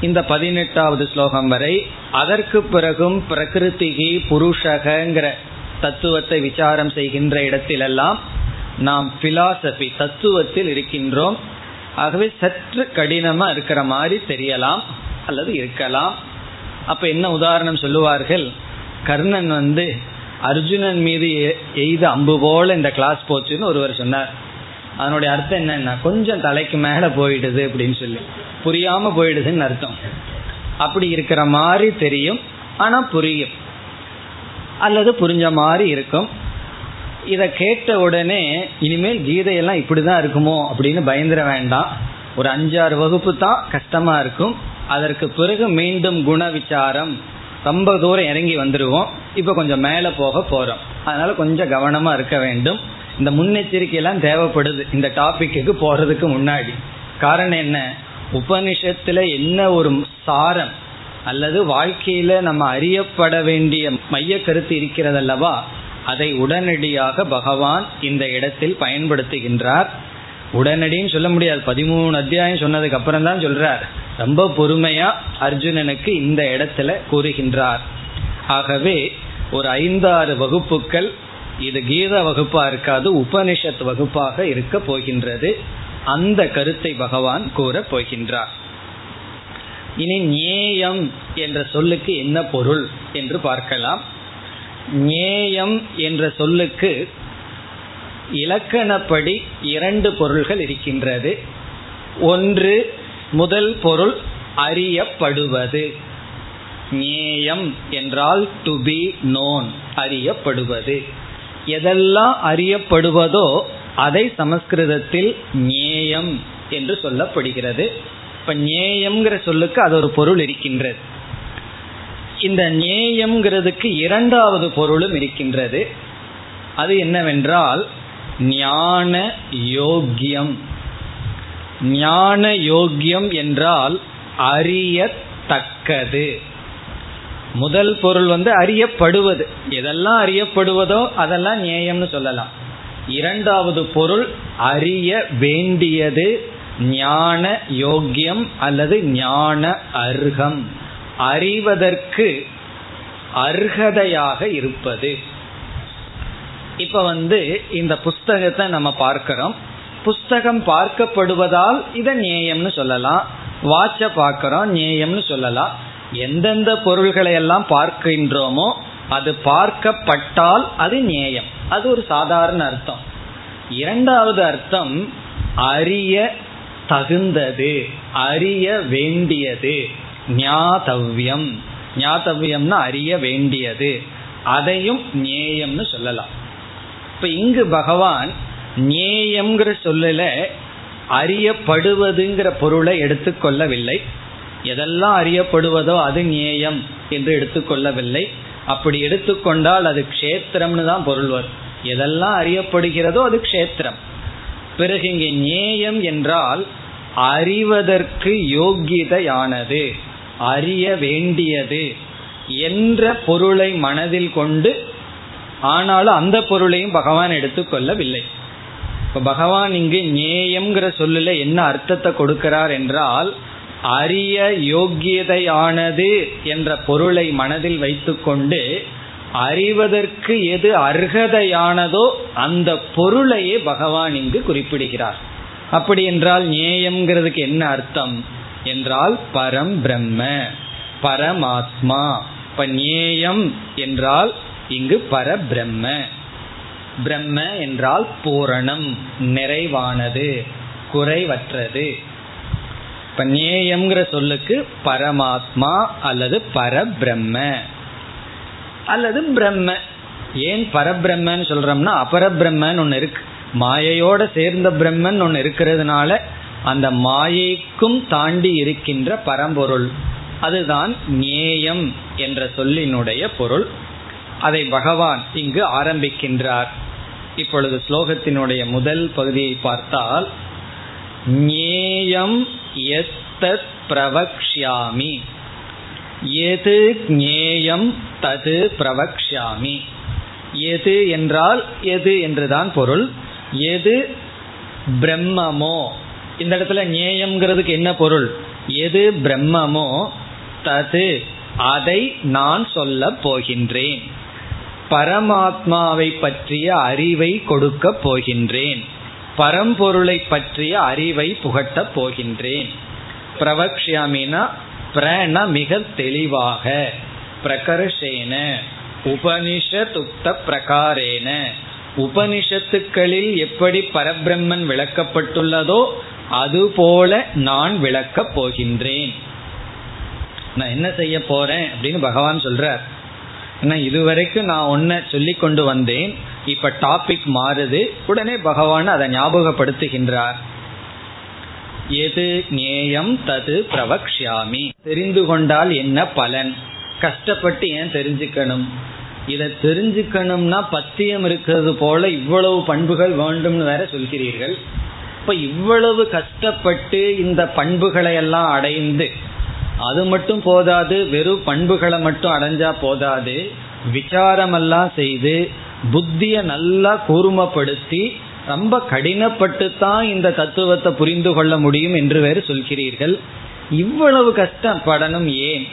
A: இந்த பதினெட்டாவது ஸ்லோகம் வரை அதற்கு பிறகும் பிரகிருதிகி புருஷகங்கிற தத்துவத்தை விசாரம் செய்கின்ற இடத்திலெல்லாம் நாம் பிலாசபி தத்துவத்தில் இருக்கின்றோம். ஆகவே சற்று கடினமா இருக்கிற மாதிரி தெரியலாம் அல்லது இருக்கலாம். அப்ப என்ன உதாரணம் சொல்லுவார்கள்? கர்ணன் வந்து அர்ஜுனன் மீது எய்த அம்பு போல இந்த கிளாஸ் போச்சுன்னு ஒருவர் சொன்னார். அதனுடைய அர்த்தம் என்னன்னா கொஞ்சம் தலைக்கு மேல போயிடுது அப்படின்னு சொல்லி. புரியாம போயிடுதுன்னு அர்த்தம். அப்படி இருக்கிற மாதிரி தெரியும் ஆனா புரியும். அல்லது புரிஞ்ச மாதிரி இருக்கும். இதை கேட்ட உடனே இனிமேல் கீதையெல்லாம் இப்படிதான் இருக்குமோ அப்படின்னு பயந்துட வேண்டாம். ஒரு அஞ்சாறு வகுப்பு தான் கஷ்டமா இருக்கும். அதற்கு பிறகு மீண்டும் குண விசாரம். ரொம்ப தூரம் இறங்கி வந்துடுவோம் இப்போ கொஞ்சம் மேலே போக போறோம். அதனால கொஞ்சம் கவனமா இருக்க வேண்டும். இந்த முன்னெச்சரிக்கையெல்லாம் தேவைப்படுது. இந்த டாபிக்கு போறதுக்கு முன்னாடி. காரணம் என்ன? உபனிஷத்துல என்ன ஒரு சாரம் அல்லது வாழ்க்கையில நம்ம அறியப்பட வேண்டிய மைய கருத்து இருக்கிறதல்லவா? அதை உடனடியாக பகவான் இந்த இடத்தில் பயன்படுத்துகின்றார். உடனடின்னு சொல்ல முடியாது. பதிமூணு அத்தியாயம் சொன்னதுக்கு அப்புறம் தான் சொல்றார். ரொம்ப பொறுமையா அர்ஜுனனுக்கு இந்த இடத்துல கூறுகின்றார். ஆகவே ஒரு ஐந்தாறு வகுப்புகள் இது கீத வகுப்பா இருக்காது உபனிஷத் வகுப்பாக இருக்க போகின்றது. அந்த கருத்தை பகவான் கூற போகின்றார். இனி நேயம் என்ற சொல்லுக்கு என்ன பொருள் என்று பார்க்கலாம். நேயம் என்ற சொல்லுக்கு இலக்கணப்படி இரண்டு பொருள்கள் இருக்கின்றது. ஒன்று முதல் பொருள் அறியப்படுவது. நேயம் என்றால் டு பி நோன் அறியப்படுவது. எதெல்லாம் அறியப்படுவதோ அதை சமஸ்கிருதத்தில் ஞேயம் என்று சொல்லப்படுகிறது. இப்ப ஞேயம்ங்கிற சொல்லுக்கு அது ஒரு பொருள் இருக்கின்றது. இந்த ஞேயம்ங்கிறதுக்கு இரண்டாவது பொருளும் இருக்கின்றது. அது என்னவென்றால் ஞான யோக்கியம். ஞான யோக்கியம் என்றால் அறியத்தக்கது. முதல் பொருள் வந்து அறியப்படுவது. எதெல்லாம் அறியப்படுவதோ அதெல்லாம் நியாயம்னு சொல்லலாம். இரண்டாவது பொருள் அறிய வேண்டியது ஞான யோக்கியம் அல்லது ஞான அர்ஹம். அறிவதற்கு அர்ஹதையாக இருப்பது. இப்ப வந்து இந்த புஸ்தகத்தை நம்ம பார்க்கிறோம். புஸ்தகம் பார்க்கப்படுவதால் இதை நேயம்னு சொல்லலாம். வாட்ச பார்க்கிறோம் நேயம்னு சொல்லலாம். எந்தெந்த பொருள்களை எல்லாம் பார்க்கின்றோமோ அது பார்க்கப்பட்டால் அது நேயம். அது ஒரு சாதாரண அர்த்தம். இரண்டாவது அர்த்தம் அறிய தகுந்தது அறிய வேண்டியது ஞாதவ்யம். ஞாதவ்யம்னா அறிய வேண்டியது. அதையும் நேயம்னு சொல்லலாம். இப்ப இங்கு பகவான் நேயம்ங்கிற சொல்லல அறியப்படுவதுங்கிற பொருளை எடுத்துக்கொள்ளவில்லை. எதெல்லாம் அறியப்படுவதோ அது நேயம் என்று எடுத்துக்கொள்ளவில்லை. அப்படி எடுத்துக்கொண்டால் அது க்ஷேத்திரம்னு தான் பொருள் வரும். எதெல்லாம் அறியப்படுகிறதோ அது க்ஷேத்திரம். பிறகு இங்கே நேயம் என்றால் அறிவதற்கு யோகிதையானது அறிய வேண்டியது என்ற பொருளை மனதில் கொண்டு ஆனாலும் அந்த பொருளையும் பகவான் எடுத்துக்கொள்ளவில்லை. இப்போ பகவான் இங்கு நேயம்ங்கிற சொல்லில் என்ன அர்த்தத்தை கொடுக்கிறார் என்றால் அரிய யோக்கியதையானது என்ற பொருளை மனதில் வைத்துக்கொண்டு அறிவதற்கு எது அர்ஹதையானதோ அந்த பொருளையே பகவான் இங்கு குறிப்பிடுகிறார். அப்படி என்றால் நேயம்ங்கிறதுக்கு என்ன அர்த்தம்? என்றால் பரம் பிரம்ம பரமாத்மா. இப்ப நேயம் என்றால் இங்கு பரபிரம்ம. பிரம்ம என்றால் பூரணம் நிறைவானது குறைவற்றது. இப்ப நேயம்ங்கிற சொல்லுக்கு பரமாத்மா அல்லது பரபிரம்ம. அல்லது பிரம்ம. ஏன் பரபிரம்மன்னு சொல்றோம்னா அபரபிரம்மன்னு ஒன்று இருக்கு. மாயையோட சேர்ந்த பிரம்மன் ஒன்று இருக்கிறதுனால அந்த மாயைக்கும் தாண்டி இருக்கின்ற பரம்பொருள். அதுதான் நேயம் என்ற சொல்லினுடைய பொருள். அதை பகவான் இங்கு ஆரம்பிக்கின்றார். இப்பொழுது ஸ்லோகத்தினுடைய முதல் பகுதியை பார்த்தால் ஞேயம் எத்தத் பிரவக்ஷாமி எது ஞேயம் தது பிரவக்ஷாமி எது என்றால் எது என்றுதான் பொருள். எது பிரம்மமோ. இந்த இடத்துல ஞேயம்ங்கிறதுக்கு என்ன பொருள்? எது பிரம்மமோ தது. அதை நான் சொல்ல போகின்றேன். பரமாத்மாவை பற்றிய அறிவை கொடுக்க போகின்றேன். பரம்பொருளை பற்றிய அறிவை புகட்டப் போகின்றேன். பிரவக்ஷாமினா பிரண மிக தெளிவாக. பிரகர்ஷேன உபனிஷத்துக்த பிரகாரேன. உபனிஷத்துக்களில் எப்படி பரபிரம்மன் விளக்கப்பட்டுள்ளதோ அதுபோல நான் விளக்கப் போகின்றேன். நான் என்ன செய்ய போறேன் அப்படின்னு பகவான் சொல்றார். ஆனா இதுவரைக்கும் நான் ஒன்ன சொல்லி கொண்டு வந்தேன். இப்ப டாபிக் மாறுது. உடனே பகவான் அதை ஞாபகப்படுத்துகின்றார். எது நேயம் தது பிரவக்ஷாமி தெரிந்து கொண்டால் என்ன பலன்? கஷ்டப்பட்டு ஏன் தெரிஞ்சுக்கணும்? இதை தெரிஞ்சுக்கணும்னா பத்தியம் இருக்கிறது போல இவ்வளவு பண்புகள் வேண்டும்னு வேற சொல்கிறீர்கள். இப்ப இவ்வளவு கஷ்டப்பட்டு இந்த பண்புகளை எல்லாம் அடைந்து அது மட்டும் போதாது வெறும் பண்புகளை மட்டும் அடைஞ்சா போதாது விசாரமெல்லாம் செய்து புத்திய நல்லா கூர்மப்படுத்தி ரொம்ப கடினப்பட்டு தான் இந்த தத்துவத்தை புரிந்து கொள்ள முடியும் என்று வேறு சொல்கிறீர்கள். இவ்வளவு கஷ்டப்படணும் ஏன்?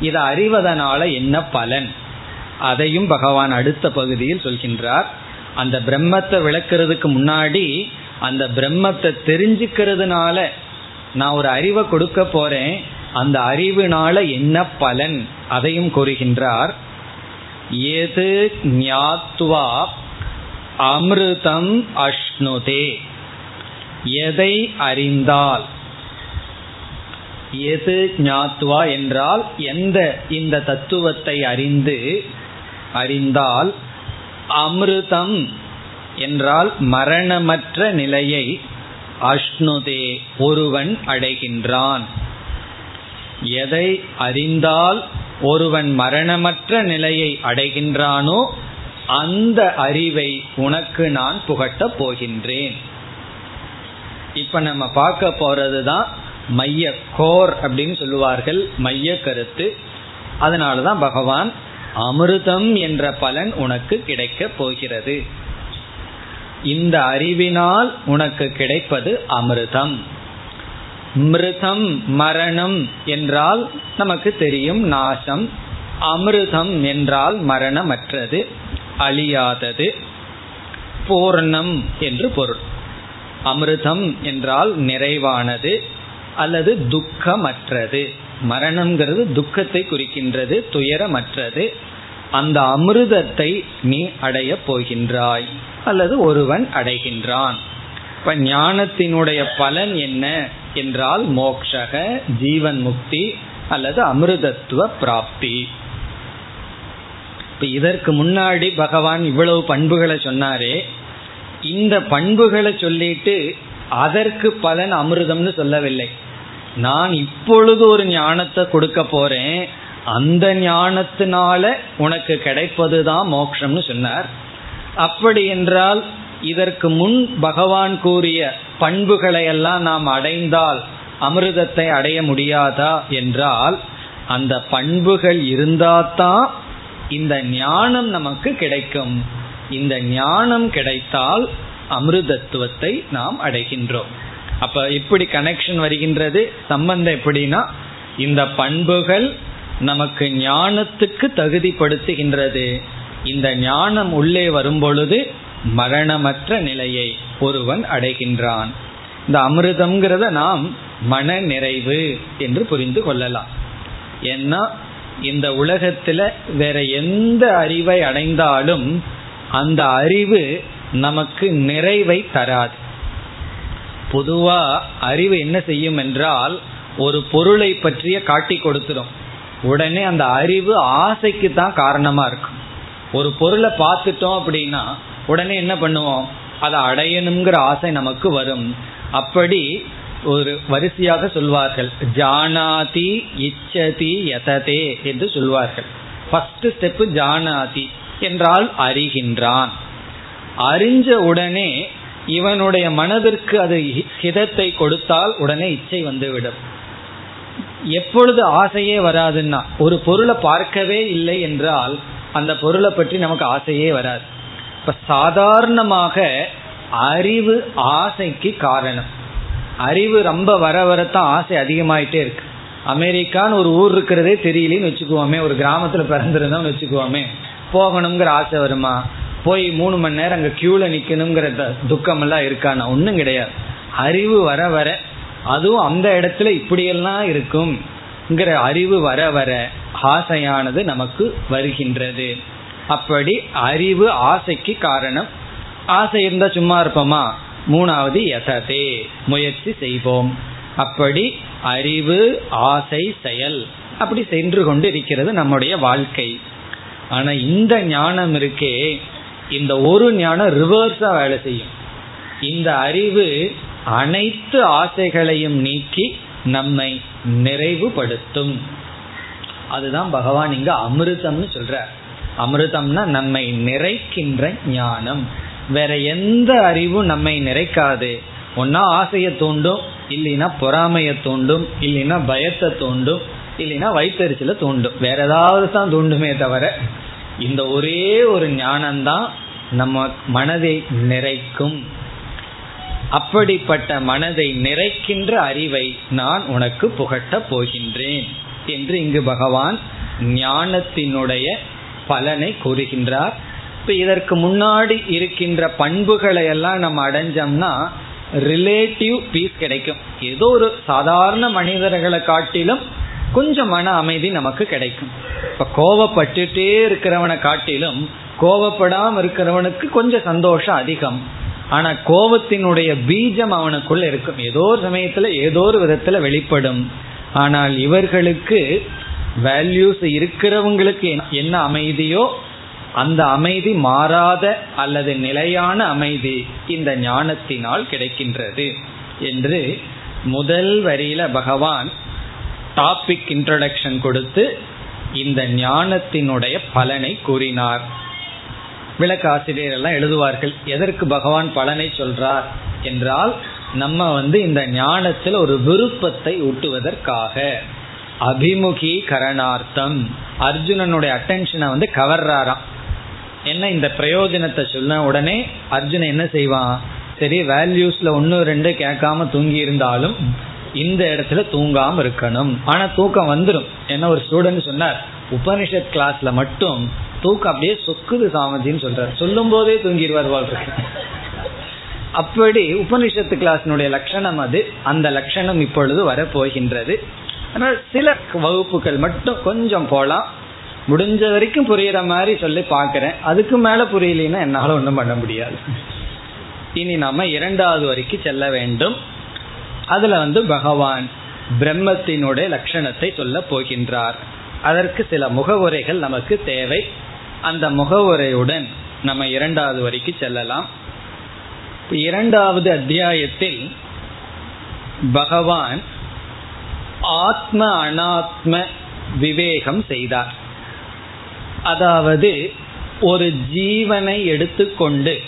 A: இதை அறிவதனால என்ன பலன்? அதையும் பகவான் அடுத்த பகுதியில் சொல்கின்றார். அந்த பிரம்மத்தை விளக்குறதுக்கு முன்னாடி அந்த பிரம்மத்தை தெரிஞ்சுக்கிறதுனால நான் ஒரு அறிவை கொடுக்க போறேன். அந்த அறிவினால என்ன பலன்? அதையும் கூறுகின்றார். எது ஞாத்வா அமிர்தம் அஷ்ணுதே. எதை அறிந்தால்? எது ஞாத்வா என்றால் எந்த இந்த தத்துவத்தை அறிந்து அறிந்தால் அமிர்தம் என்றால் மரணமற்ற நிலையை அஷ்ணுதே ஒருவன் அடைகின்றான். எதை அறிந்தால் ஒருவன் மரணமற்ற நிலையை அடைகின்றானோ அந்த அறிவை உனக்கு நான் புகட்டப் போகின்றேன். இப்ப நம்ம பார்க்க போறதுதான் மைய கோர் அப்படின்னு சொல்லுவார்கள் மைய கருத்து. அதனாலதான் பகவான் அமிர்தம் என்ற பலன் உனக்கு கிடைக்க போகிறது. இந்த அறிவினால் உனக்கு கிடைப்பது அமிர்தம். மிருதம் மரணம் என்றால் நமக்கு தெரியும் நாசம். அமிர்தம் என்றால் மரணமற்றது அழியாதது. பூர்ணம் என்று பொருள். அமிர்தம் என்றால் நிறைவானது அல்லது துக்கமற்றது. மரணம்ங்கிறது துக்கத்தை குறிக்கின்றது துயரமற்றது. அந்த அமிர்தத்தை நீ அடைய போகின்றாய் அல்லது ஒருவன் அடைகின்றான். இப்ப ஞானத்தினுடைய பலன் என்ன? என்றால் மோக்ஷக ஜீவன் முக்தி அல்லது அமிர்தத்துவ பிராப்தி. இப்ப இதற்கு முன்னாடி பகவான் இவ்வளவு பண்புகளை சொன்னாரே. இந்த பண்புகளை சொல்லிட்டு அதற்கு பலன் அமிர்தம்னு சொல்லவில்லை. நான் இப்பொழுது ஒரு ஞானத்தை கொடுக்க போறேன். அந்த ஞானத்தினால உனக்கு கிடைப்பதுதான் மோட்சம்னு சொன்னார். அப்படி என்றால் இதற்கு முன் பகவான் கூறிய பண்புகளை எல்லாம் நாம் அடைந்தால் அமிர்தத்தை அடைய முடியாதா என்றால் அந்த பண்புகள் இருந்தாதான் இந்த ஞானம் நமக்கு கிடைக்கும். இந்த ஞானம் கிடைத்தால் அமிர்தத்துவத்தை நாம் அடைகின்றோம். அப்ப எப்படி கனெக்ஷன் வருகின்றது சம்பந்தம் எப்படின்னா இந்த பண்புகள் நமக்கு ஞானத்துக்கு தகுதிப்படுத்துகின்றது. இந்த ஞானம் உள்ளே வரும் பொழுது மரணமற்ற நிலையை ஒருவன் அடைகின்றான். இந்த அமிர்தம்ங்கிறத நாம் மன நிறைவு என்று புரிந்து கொள்ளலாம். ஏன்னா இந்த உலகத்துல வேற எந்த அறிவை அடைந்தாலும் அந்த அறிவு நமக்கு நிறைவை தராது. பொதுவா அறிவு என்ன செய்யும் என்றால் ஒரு பொருளை பற்றிய காட்டி கொடுத்துரும். உடனே அந்த அறிவு ஆசைக்கு தான் காரணமா இருக்கும். ஒரு பொருளை பார்த்துட்டோம் அப்படின்னா உடனே என்ன பண்ணுவோம்? அதை அடையணுங்கிற ஆசை நமக்கு வரும். அப்படி ஒரு வரிசையாக சொல்வார்கள். ஜானாதி இச்சதி யததே என்று சொல்வார்கள். ஃபர்ஸ்ட் ஸ்டெப் ஜானாதி என்றால் அறிகின்றான். அறிஞ்ச உடனே இவனுடைய மனதிற்கு அது ஹிதத்தை கொடுத்தால் உடனே இச்சை வந்துவிடும். எப்பொழுது ஆசையே வராதுன்னா ஒரு பொருளை பார்க்கவே இல்லை என்றால் அந்த பொருளை பற்றி நமக்கு ஆசையே வராது. இப்ப சாதாரணமாக அறிவு ஆசைக்கு காரணம். அறிவு ரொம்ப வர வரத்தான் ஆசை அதிகமாயிட்டே இருக்கு. அமெரிக்கான்னு ஒரு ஊர் இருக்கிறதே தெரியலன்னு வச்சுக்குவோமே ஒரு கிராமத்துல பிறந்திருந்தோம்னு வச்சுக்குவோமே போகணுங்கிற ஆசை வருமா? போய் மூணு மணி நேரம் அங்க கியூல நிக்கணுங்கிற துக்கம் எல்லாம் இருக்கானா? ஒன்றும் கிடையாது. அறிவு வர வர அதுவும் அந்த இடத்துல இப்படியெல்லாம் இருக்கும்ங்கிற அறிவு வர வர ஆசையானது நமக்கு வருகின்றது. அப்படி அறிவு ஆசைக்கு காரணம். ஆசை இருந்தா சும்மா இருப்போமா? மூணாவது எததே முயற்சி செய்வோம். அப்படி அறிவு ஆசை செயல் அப்படி சென்று கொண்டு இருக்கிறது நம்முடைய வாழ்க்கை. ஆனா இந்த ஞானம் இருக்கே இந்த ஒரு ஞானம் ரிவர்ஸா வேலை செய்யும். இந்த அறிவு அனைத்து ஆசைகளையும் நீக்கி நம்மை நிறைவுபடுத்தும். அதுதான் பகவான் இங்க அமிர்தம்னு சொல்றார். அமிர்தம்னா நம்மை நிறைக்கின்ற ஞானம். வேற எந்த அறிவும் நம்மை நிறைக்காது. ஒன்னா ஆசையை தூண்டும் இல்லைன்னா பொறாமையை தூண்டும் இல்லைன்னா பயத்தை தூண்டும் இல்லைன்னா வயிற்றுச்சல தூண்டும். வேற ஏதாவது தான் தூண்டுமே தவிர இந்த ஒரே ஒரு ஞானம்தான் நம்ம மனதை நிறைக்கும். அப்படிப்பட்ட மனதை நிறைக்கின்ற அறிவை நான் உனக்கு புகட்டப் போகின்றேன். என்று இங்கு பகவான் ஞானத்தினுடைய பலனை கூறுகின்றார். இப்ப இதற்கு முன்னாடி இருக்கின்ற பண்புகளை எல்லாம் நம்ம அடைஞ்சோம்னா ரிலேட்டிவ் பீஸ் கிடைக்கும். ஏதோ ஒரு சாதாரண மனிதர்களை காட்டிலும் கொஞ்சம் மன அமைதி நமக்கு கிடைக்கும். இப்ப கோவப்பட்டுட்டே இருக்கிறவனை காட்டிலும் கோவப்படாம இருக்கிறவனுக்கு கொஞ்சம் சந்தோஷம் அதிகம். ஆனா கோபத்தினுடைய பீஜம் அவனுக்குள்ள இருக்கும். ஏதோ ஒரு சமயத்துல ஏதோ ஒரு விதத்துல வெளிப்படும். ஆனால் இவர்களுக்கு வேல்யூஸ் இருக்கிறவங்களுக்கு என்ன அமைதியோ அந்த அமைதி மாறாத அல்லது நிலையான அமைதி இந்த ஞானத்தினால் கிடைக்கின்றது என்று முதல் வரியில பகவான் டாபிக் இன்ட்ரடக்ஷன் கொடுத்து இந்த ஞானத்தினுடைய பலனை கூறினார். விளக்காசிரியர் எல்லாம் எழுதுவார்கள் எதற்கு பகவான் பலனை சொல்றார்? என்றால் நம்ம வந்து இந்த ஞானத்தில் ஒரு விருப்பத்தை ஊட்டுவதற்காக. அபிமுகி கரணார்த்தம் அர்ஜுனனுடைய அட்டென்ஷனை வந்து கவர்றாராம். என்ன இந்த பிரயோஜனத்தை சொன்ன உடனே அர்ஜுனன் என்ன செய்வான்? சரி வேல்யூஸ்ல ஒன்று ரெண்டு கேட்காம தூங்கி இருந்தாலும் இந்த இடத்துல தூங்காம இருக்கணும். ஆனா தூக்கம் வந்துடும் என்ன ஒரு ஸ்டூடெண்ட் சொன்னார் உபனிஷத் கிளாஸ்ல மட்டும் தூக்கம் அப்படியே சொக்குது சாமதின்னு சொல்றாரு. சொல்லும் போதே தூங்கிடுவார் வாழ் அப்படி உபனிஷத்து கிளாஸினுடைய லட்சணம் அது. அந்த லட்சணம் இப்பொழுது வரப்போகின்றது. ஆனால் சில வகுப்புகள் மட்டும் கொஞ்சம் போகலாம் முடிஞ்ச வரைக்கும் புரியுற மாதிரி சொல்லி பார்க்குறேன். அதுக்கு மேலே புரியலன்னா என்னால் ஒன்றும் பண்ண முடியாது. இனி நாம இரண்டாவது வரைக்கும் செல்ல வேண்டும். அதுல வந்து பகவான் பிரம்மத்தினுடைய லட்சணத்தை சொல்ல போகின்றார். அதற்கு சில முகவுரைகள் நமக்கு தேவை. அந்த முகவுரையுடன் நம்ம இரண்டாவது வரைக்கும் செல்லலாம். இரண்டாவது அத்தியாயத்தில் பகவான் ஆத்ம அனாத்ம விவேகம் செய்தார். அதாவது ஒரு ஜீவனை எடுத்துக்கொண்டு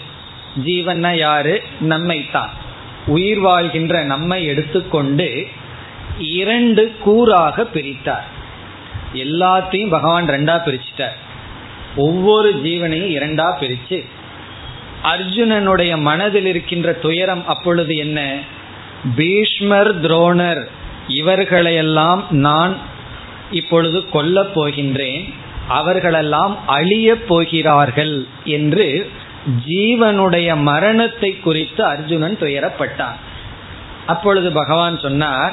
A: ஜீவன யாரு? நம்மை தான் உயிர் வாழ்கின்ற நம்மை எடுத்துக்கொண்டு இரண்டு கூறாக பிரித்தார். எல்லாத்தையும் பகவான் ரெண்டா பிரிச்சிட்டார். ஒவ்வொரு ஜீவனையும் இரண்டா பிரிச்சு அர்ஜுனனுடைய மனதில் இருக்கின்ற துயரம் அப்பொழுது என்ன? பீஷ்மர் துரோணர் இவர்களையெல்லாம் நான் இப்பொழுது கொல்லப் போகின்றேன். அவர்களெல்லாம் அழியப் போகிறார்கள் என்று ஜீவனுடைய மரணத்தை குறித்து அர்ஜுனன் துயரப்பட்டான். அப்பொழுது பகவான் சொன்னார்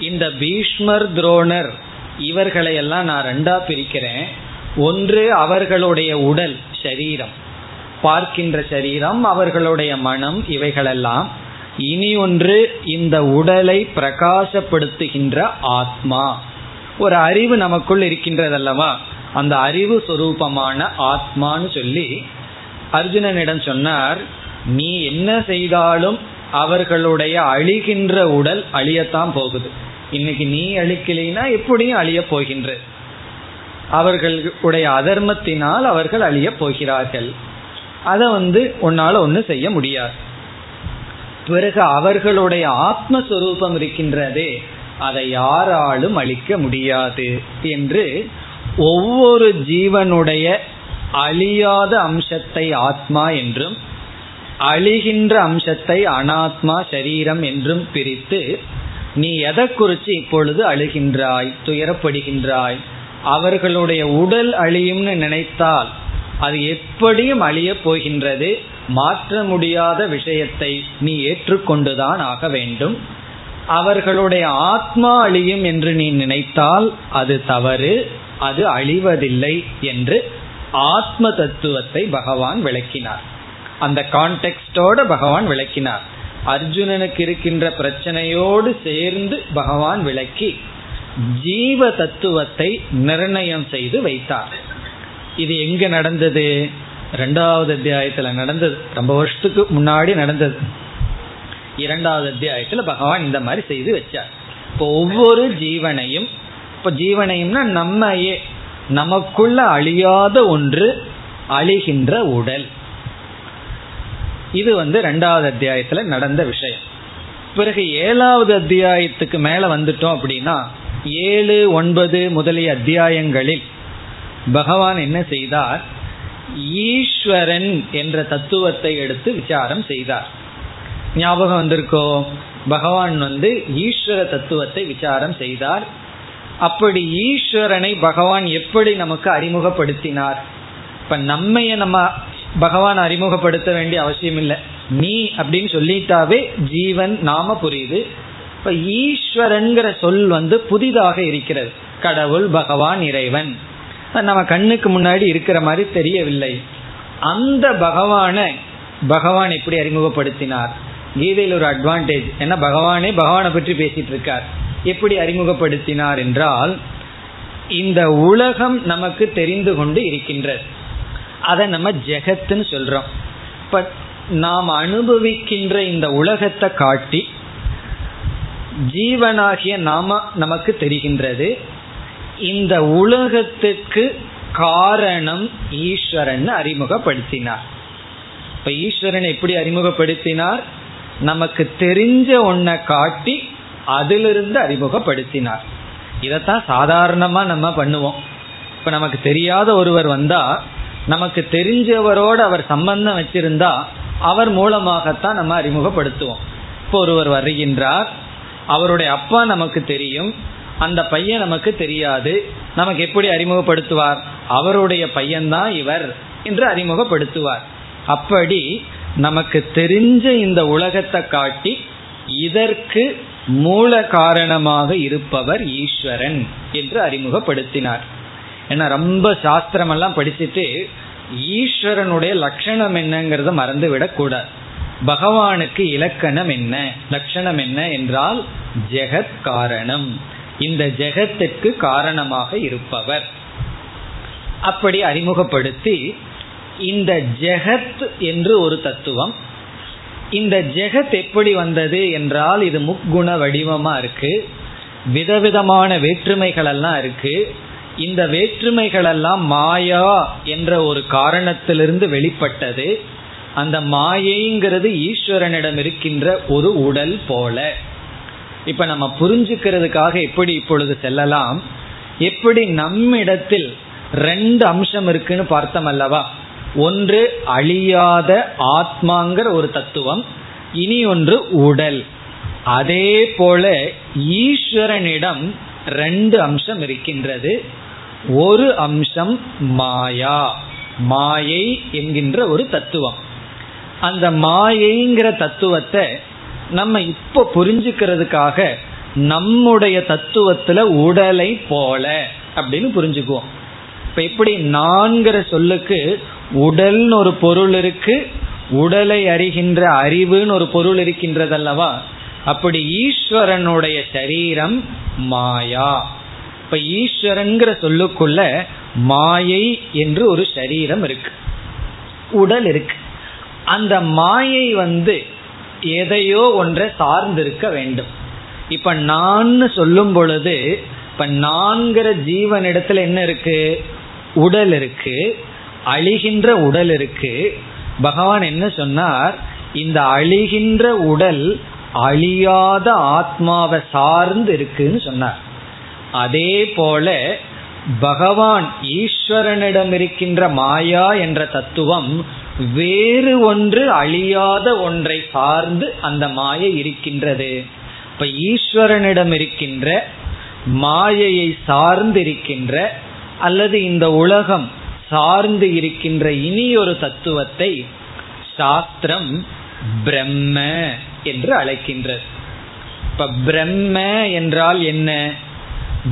A: இந்த பீஷ்மர் துரோணர் இவர்களையெல்லாம் நான் ரெண்டா பிரிக்கிறேன். ஒன்று அவர்களுடைய உடல் சரீரம். பார்க்கின்ற சரீரம் அவர்களுடைய மனம் இவைகளெல்லாம். இனி ஒன்று இந்த உடலை பிரகாசப்படுத்துகின்ற ஆத்மா. ஒரு அறிவு நமக்குள் இருக்கின்றதல்லவா? அந்த அறிவு சுரூபமான ஆத்மான்னு சொல்லி அர்ஜுனனிடம் சொன்னார் நீ என்ன செய்தாலும் அவர்களுடைய அழிகின்ற உடல் அழியத்தான் போகுது. இன்னைக்கு நீ அழிக்கலைன்னா எப்படியும் அழிய போகின்ற. அவர்களுடைய அதர்மத்தினால் அவர்கள் அழிய போகிறார்கள். அதை வந்து உன்னால ஒன்றும் செய்ய முடியாது. பிறகு அவர்களுடைய ஆத்மஸ்வரூபம் இருக்கின்றதே அதை யாராலும் அழிக்க முடியாது என்று ஒவ்வொரு ஜீவனுடைய அழியாத அம்சத்தை ஆத்மா என்றும் அழிகின்ற அம்சத்தை அனாத்மா சரீரம் என்றும் பிரித்து நீ எதை குறித்து இப்பொழுது அழுகின்றாய் துயரப்படுகின்றாய் அவர்களுடைய உடல் அழியும்னு நினைத்தால் அது எப்படியும் அழிய போகின்றது மாற்ற முடியாத விஷயத்தை நீ ஏற்றுக்கொண்டுதான் ஆக வேண்டும். அவர்களுடைய ஆத்மா அழியும் என்று நீ நினைத்தால் அது தவறு அது அழிவதில்லை என்று ஆத்ம தத்துவத்தை பகவான் விளக்கினார். அந்த கான்டெக்டோட பகவான் விளக்கினார். அர்ஜுனனுக்கு இருக்கின்ற பிரச்சனையோடு சேர்ந்து பகவான் விளக்கி ஜீவ தத்துவத்தை நிர்ணயம் செய்து வைத்தார். இது எங்க நடந்தது? ரெண்டாவது அத்தியாயத்துல நடந்தது. ரொம்ப வருஷத்துக்கு முன்னாடி நடந்தது. இரண்டாவது அத்தியாயத்துல பகவான் இந்த மாதிரி செய்து வச்சார். இப்போ ஒவ்வொரு ஜீவனையும் இப்போ ஜீவனையும்னா நம்மையே நமக்குள்ள அழியாத ஒன்று அழிகின்ற உடல். இது வந்து ரெண்டாவது அத்தியாயத்துல நடந்த விஷயம். பிறகு ஏழாவது அத்தியாயத்துக்கு மேல வந்துட்டோம் அப்படின்னா ஏழு ஒன்பது முதலிய அத்தியாயங்களில் பகவான் என்ன செய்தார்? ஈஸ்வரன் என்ற தத்துவத்தை எடுத்து விசாரம் செய்தார். ஞாபகம் வந்திருக்கோ? பகவான் வந்து ஈஸ்வர தத்துவத்தை விசாரம் செய்தார். அப்படி ஈஸ்வரனை பகவான் எப்படி நமக்கு அறிமுகப்படுத்தினார்? இப்ப நம்மைய நம்ம பகவான் அறிமுகப்படுத்த வேண்டிய அவசியம் இல்லை. நீ அப்படின்னு சொல்லிட்டாவே ஜீவன் நாம புரியுது. இப்ப ஈஸ்வரன்கிற சொல் வந்து புதிதாக இருக்கிறது. கடவுள் பகவான் இறைவன். நம்ம கண்ணுக்கு முன்னாடி இருக்கிற மாதிரி தெரியவில்லை. அந்த பகவானை பகவான் எப்படி அறிமுகப்படுத்தினார்? கீதையில் ஒரு அட்வான்டேஜ் ஏன்னா பகவானே பகவானை பற்றி பேசிட்டு இருக்கார் எப்படி அறிமுகப்படுத்தினார் என்றால் இந்த உலகம் நமக்கு தெரிந்து கொண்டு இருக்கின்றது. அதை நம்ம ஜெகத்துன்னு சொல்றோம். இப்ப நாம் அனுபவிக்கின்ற இந்த உலகத்தை காட்டி ஜீவனாகிய நாம நமக்கு தெரிகின்றது. இந்த உலகத்துக்கு காரணம் ஈஸ்வரன் அறிமுகப்படுத்தினார். இப்ப ஈஸ்வரன் எப்படி அறிமுகப்படுத்தினார்? நமக்கு தெரிஞ்ச ஒன்ன காட்டி அதிலிருந்து அறிமுகப்படுத்தினார். இதைத்தான் சாதாரணமா நம்ம பண்ணுவோம். இப்ப நமக்கு தெரியாத ஒருவர் வந்தா நமக்கு தெரிஞ்சவரோடு அவர் சம்பந்தம் வச்சிருந்தா அவர் மூலமாகத்தான் நம்ம அறிமுகப்படுத்துவோம். இப்போ ஒருவர் வருகின்றார் அவருடைய அப்பா நமக்கு தெரியும் அந்த பையன் நமக்கு தெரியாது. நமக்கு எப்படி அறிமுகப்படுத்துவார்? அவருடைய பையன்தான் இவர் என்று அறிமுகப்படுத்துவார். அப்படி நமக்கு தெரிஞ்ச இந்த உலகத்தை காட்டி இதற்கு மூல காரணமாக இருப்பவர் ஈஸ்வரன் என்று அறிமுகப்படுத்தினார். ஏன்னா ரொம்ப சாஸ்திரம் எல்லாம் படிச்சுட்டு ஈஸ்வரனுடைய லட்சணம் என்னங்கிறத மறந்து விடக்கூடாது பகவானுக்கு இலக்கணம் என்ன லட்சணம் என்ன என்றால் ஜெகத் காரணம். இந்த ஜெகத்துக்கு காரணமாக இருப்பவர். அப்படி அறிமுகப்படுத்தி இந்த ஜெகத் என்று ஒரு தத்துவம் இந்த ஜெகத் எப்படி வந்தது என்றால் இது முக்குண வடிவமா இருக்கு விதவிதமான வேற்றுமைகளெல்லாம் இருக்கு இந்த வேற்றுமைகளெல்லாம் மாயா என்ற ஒரு காரணத்திலிருந்து வெளிப்பட்டது அந்த மாயைங்கிறது ஈஸ்வரனிடம் இருக்கின்ற ஒரு உடல் போல. இப்ப நம்ம புரிஞ்சுக்கிறதுக்காக எப்படி இப்பொழுது செல்லலாம்? எப்படி நம்மிடத்தில் ரெண்டு அம்சம் இருக்குன்னு பார்த்தோம் அல்லவா? ஒன்று அழியாத ஆத்மாங்கிற ஒரு தத்துவம் இனி ஒன்று உடல். அதே போல ஈஸ்வரனிடம் ரெண்டு அம்சம் இருக்கின்றது. ஒரு அம்சம் மாயா. மாயை என்கின்ற ஒரு தத்துவம். அந்த மாயைங்கிற தத்துவத்தை நம்ம இப்போ புரிஞ்சுக்கிறதுக்காக நம்முடைய தத்துவத்துல உடலை போல அப்படின்னு புரிஞ்சுக்குவோம். இப்ப எப்படி நான்கிற சொல்லுக்கு உடல்னு ஒரு பொருள் இருக்கு உடலை அறிகின்ற அறிவுன்னு ஒரு பொருள் இருக்கின்றது அல்லவா அப்படி ஈஸ்வரனுடைய சரீரம் மாயா. இப்ப ஈஸ்வரன்கிற சொல்லுக்குள்ள மாயை என்று ஒரு சரீரம் இருக்கு. உடல் இருக்கு. அந்த மாயை வந்து எதையோ ஒன்றை சார்ந்திருக்க வேண்டும். இப்ப நான் சொல்லும் பொழுது இப்ப நான்கிற ஜீவனிடத்துல என்ன இருக்கு? உடல் இருக்கு. அழிகின்ற உடல் இருக்கு. பகவான் என்ன சொன்னார்? இந்த அழிகின்ற உடல் அழியாத ஆத்மாவை சார்ந்து இருக்குன்னு சொன்னார். அதே போல பகவான் ஈஸ்வரனிடம் இருக்கின்ற மாயா என்ற தத்துவம் வேறு ஒன்று அழியாத ஒன்றை சார்ந்து அந்த மாயை இருக்கின்றது. இப்ப ஈஸ்வரனிடம் இருக்கின்ற மாயையை சார்ந்து இருக்கின்ற அல்லது இந்த உலகம் சார்ந்து இருக்கின்ற இனி ஒரு தத்துவத்தை சாஸ்திரம் பிரம்ம என்று அழைக்கின்றது. இப்ப பிரம்ம என்றால் என்ன?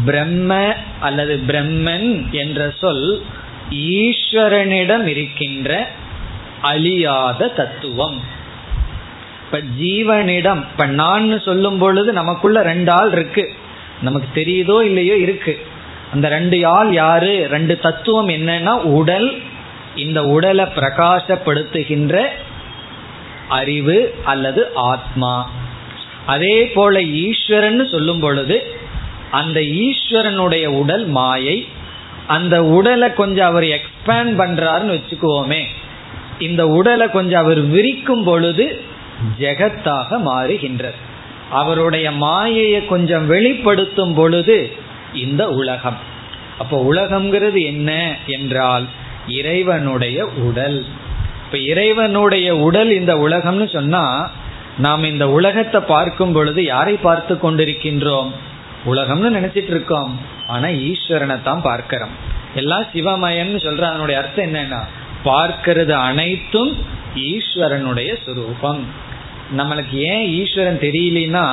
A: பிரம்ம அல்லது பிரம்மன் என்ற சொல் ஈஸ்வரனிடம் இருக்கின்ற அழியாத தத்துவம். இப்ப ஜீவனிடம் இப்ப நான் சொல்லும் பொழுது நமக்குள்ள ரெண்டு ஆள் இருக்கு. நமக்கு தெரியுதோ இல்லையோ இருக்கு. அந்த ரெண்டு ஆள் யாரு? ரெண்டு தத்துவம் என்னன்னா உடல் இந்த உடலை பிரகாசப்படுத்துகின்ற அறிவு அல்லது ஆத்மா. அதே போல ஈஸ்வரன் சொல்லும் பொழுது அந்த ஈஸ்வரனுடைய உடல் மாயை அந்த உடலை கொஞ்சம் அவர் எக்ஸ்பேண்ட் பண்றாருன்னு வச்சுக்குவோமே. இந்த உடலை கொஞ்சம் அவர் விரிக்கும் பொழுது ஜெகத்தாக மாறுகின்றது. அவருடைய மாயையை கொஞ்சம் வெளிப்படுத்தும் பொழுது இந்த உலகம். அப்போ உலகம்ங்கிறது என்ன என்றால் இறைவனுடைய உடல். இப்ப இறைவனுடைய உடல் இந்த உலகம்னு சொன்னா நாம் இந்த உலகத்தை பார்க்கும் பொழுது யாரை பார்த்து கொண்டிருக்கின்றோம்? உலகம்னு நினைச்சிட்டு இருக்கோம். ஆனா ஈஸ்வரனை தான் பார்க்கிறோம். எல்லாம் சிவமயம்னு சொல்ற அதனுடைய அர்த்தம் என்னன்னா பார்க்கிறது அனைத்தும் ஈஸ்வரனுடைய சுரூபம். நம்மளுக்கு ஏன் ஈஸ்வரன் தெரியலனா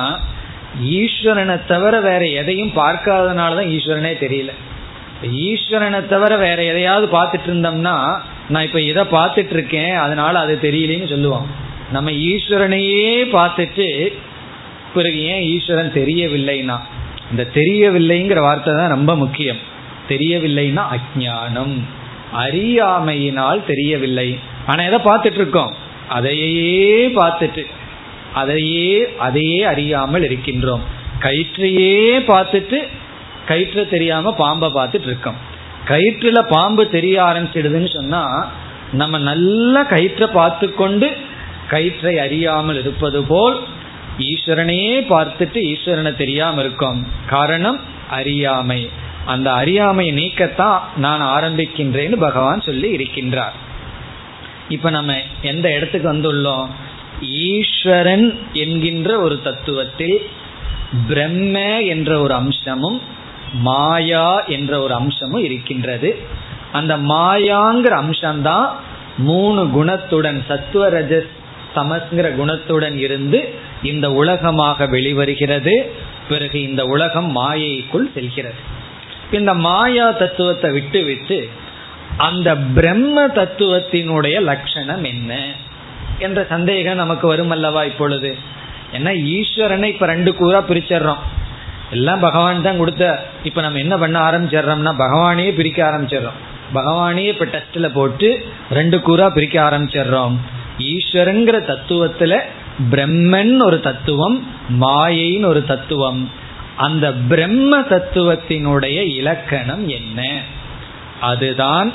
A: ஈஸ்வரனை தவிர வேற எதையும் பார்க்காதனாலதான் ஈஸ்வரனே தெரியல. ஈஸ்வரனை தவிர வேற எதையாவது பார்த்துட்டு இருந்தோம்னா நான் இப்ப இதை பார்த்துட்டு இருக்கேன் அதனால அது தெரியலன்னு சொல்லுவோம் நம்ம ஈஸ்வரனையே பார்த்துட்டு பிறகு ஏன் ஈஸ்வரன் தெரியவில்லைன்னா இந்த தெரியவில்லைங்கிற வார்த்தை தான் ரொம்ப முக்கியம். தெரியவில்லைன்னா அஜானம் அறியாமையினால் தெரியவில்லை. ஆனா எதை பார்த்துட்டு இருக்கோம் அதையே பார்த்துட்டு அதையே அதையே அறியாமல் இருக்கின்றோம். கயிற்றையே பார்த்துட்டு கயிற்று தெரியாம பாம்பை பார்த்துட்டு இருக்கோம் கயிற்றுல பாம்பு தெரிய ஆரம்பிச்சிடுதுன்னு சொன்னா நம்ம நல்ல கயிற்றை பார்த்து கொண்டு கயிற்றை அறியாமல் இருப்பது போல் ஈஸ்வரனையே பார்த்துட்டு ஈஸ்வரனை தெரியாம இருக்கோம். காரணம் அறியாமை. அந்த அறியாமை நீக்கத்தான் நான் ஆரம்பிக்கின்றேன்னு பகவான் சொல்லி இருக்கின்றார். இப்ப நம்ம எந்த இடத்துக்கு வந்துள்ளோம்? ஈஸ்வரன் என்கின்ற ஒரு தத்துவத்தில் பிரம்ம என்ற ஒரு அம்சமும் மாயா என்ற ஒரு அம்சமும் இருக்கின்றது. அந்த மாயாங்கிற அம்சம்தான் மூணு குணத்துடன் சத்துவரஜஸ் சமஸ்கிற குணத்துடன் இருந்து இந்த உலகமாக வெளிவருகிறது. பிறகு இந்த உலகம் மாயைக்குள் செல்கிறது. இந்த மாயா தத்துவத்தை விட்டு விட்டு அந்த பிரம்ம தத்துவத்தினுடைய லட்சணம் என்ன என்ற சந்தேகம் நமக்கு வரும் அல்லவா இப்பொழுது? ஏன்னா ஈஸ்வரனை இப்ப ரெண்டு கூறா பிரிச்சிடுறோம். எல்லாம் பகவான் தான் கொடுத்த. இப்ப நம்ம என்ன பண்ண ஆரம்பிச்சிடுறோம்னா பகவானையே பிரிக்க ஆரம்பிச்சிடுறோம். பகவானையே இப்ப டெஸ்ட்ல போட்டு ரெண்டு கூறா பிரிக்க ஆரம்பிச்சிடுறோம். ஈஸ்வரங்கிற தத்துவத்துல பிரம்மன் ஒரு தத்துவம் மாயைன்னு ஒரு தத்துவம். அந்த பிரம்ம தத்துவத்தினுடைய இலக்கணம் என்ன? அதுதான்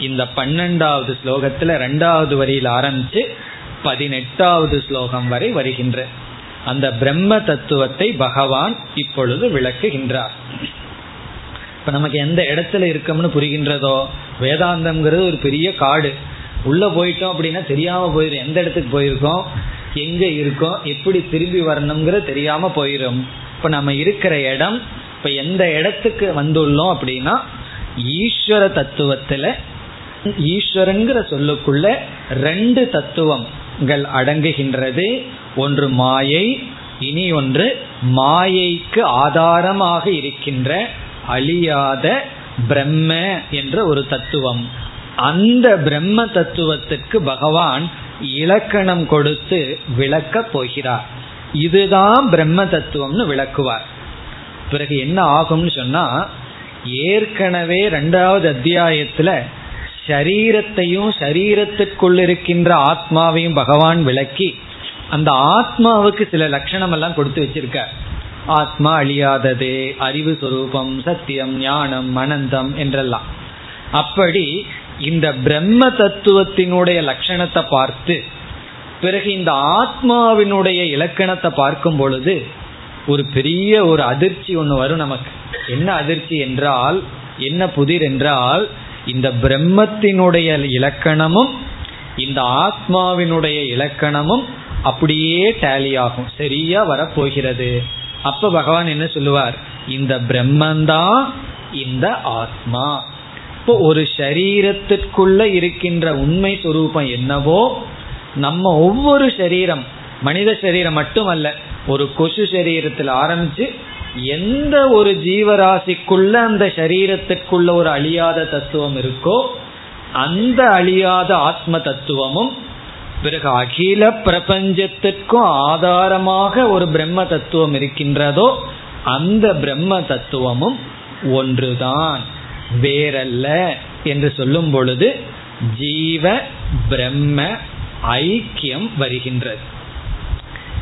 A: இந்த பன்னெண்டாவது ஸ்லோகத்துல ரெண்டாவது வரியில் ஆரம்பிச்சு பதினெட்டாவது ஸ்லோகம் வரை வருகின்ற அந்த பிரம்ம தத்துவத்தை பகவான் இப்பொழுது விளக்குகின்றார். இப்ப நமக்கு எந்த இடத்துல இருக்கோம்னு புரிகின்றதோ வேதாந்தம்ங்கிறது ஒரு பெரிய காடு. உள்ள போயிட்டோம் அப்படின்னா தெரியாம போயிடும் எந்த இடத்துக்கு போயிருக்கோம்? எங்க இருக்கோம்? எப்படி திரும்பி வரணுங்கிற தெரியாம போயிடும் இப்ப நம்ம இருக்கிற இடம் இப்ப எந்த இடத்துக்கு வந்துள்ளோம் அப்படின்னா ஈஸ்வர தத்துவத்துல ஈஸ்வரங்கிற சொல்லுக்குள்ள ரெண்டு தத்துவங்கள் அடங்குகின்றது. ஒன்று மாயை இனி ஒன்று மாயைக்கு ஆதாரமாக இருக்கின்ற அழியாத பிரம்ம என்ற ஒரு தத்துவம். அந்த பிரம்ம தத்துவத்துக்கு பகவான் இலக்கணம் கொடுத்து விளக்கப் போகிறார். இதுதான் பிரம்ம தத்துவம்னு விளக்குவார். பிறகு என்ன ஆகும்னு சொன்னா ஏற்கனவே ரெண்டாவது அத்தியாயத்துல சரீரத்தையும் சரீரத்துக்குள் இருக்கின்ற ஆத்மாவையும் பகவான் விளக்கி அந்த ஆத்மாவுக்கு சில லட்சணம் எல்லாம் கொடுத்து வச்சிருக்க ஆத்மா அழியாதது அறிவு சுரூபம் சத்தியம் ஞானம் அனந்தம் என்றெல்லாம். அப்படி இந்த பிரம்ம தத்துவத்தினுடைய லட்சணத்தை பார்த்து பிறகு இந்த ஆத்மாவினுடைய இலக்கணத்தை பார்க்கும் பொழுது ஒரு பெரிய ஒரு அதிர்ச்சி ஒன்று வரும் நமக்கு. என்ன அதிர்ச்சி என்றால் என்ன புதிர் என்றால் இந்த பிரம்மத்தினுடைய இலக்கணமும் இந்த ஆத்மாவினுடைய இலக்கணமும் அப்படியே டேலி ஆகும். சரியா வரப்போகிறது. அப்ப பகவான் என்ன சொல்லுவார்? இந்த பிரம்மந்தான் இந்த ஆத்மா. இப்போ ஒரு சரீரத்திற்குள்ள இருக்கின்ற உண்மை சுரூபம் என்னவோ நம்ம ஒவ்வொரு சரீரம் மனித சரீரம் மட்டுமல்ல ஒரு கொசு சரீரத்தில் ஆரம்பிச்சு எந்த ஒரு ஜீவராசிக்குள்ள அந்த சரீரத்திற்குள்ள ஒரு அழியாத தத்துவம் இருக்கோ அந்த அழியாத ஆத்ம தத்துவமும் பிறகு அகில பிரபஞ்சத்திற்கும் ஆதாரமாக ஒரு பிரம்ம தத்துவம் இருக்கின்றதோ அந்த பிரம்ம தத்துவமும் ஒன்றுதான். வேறல்ல என்று சொல்லும் பொழுது ஜீவ பிரம்ம ஐக்கியம் வருகின்றது.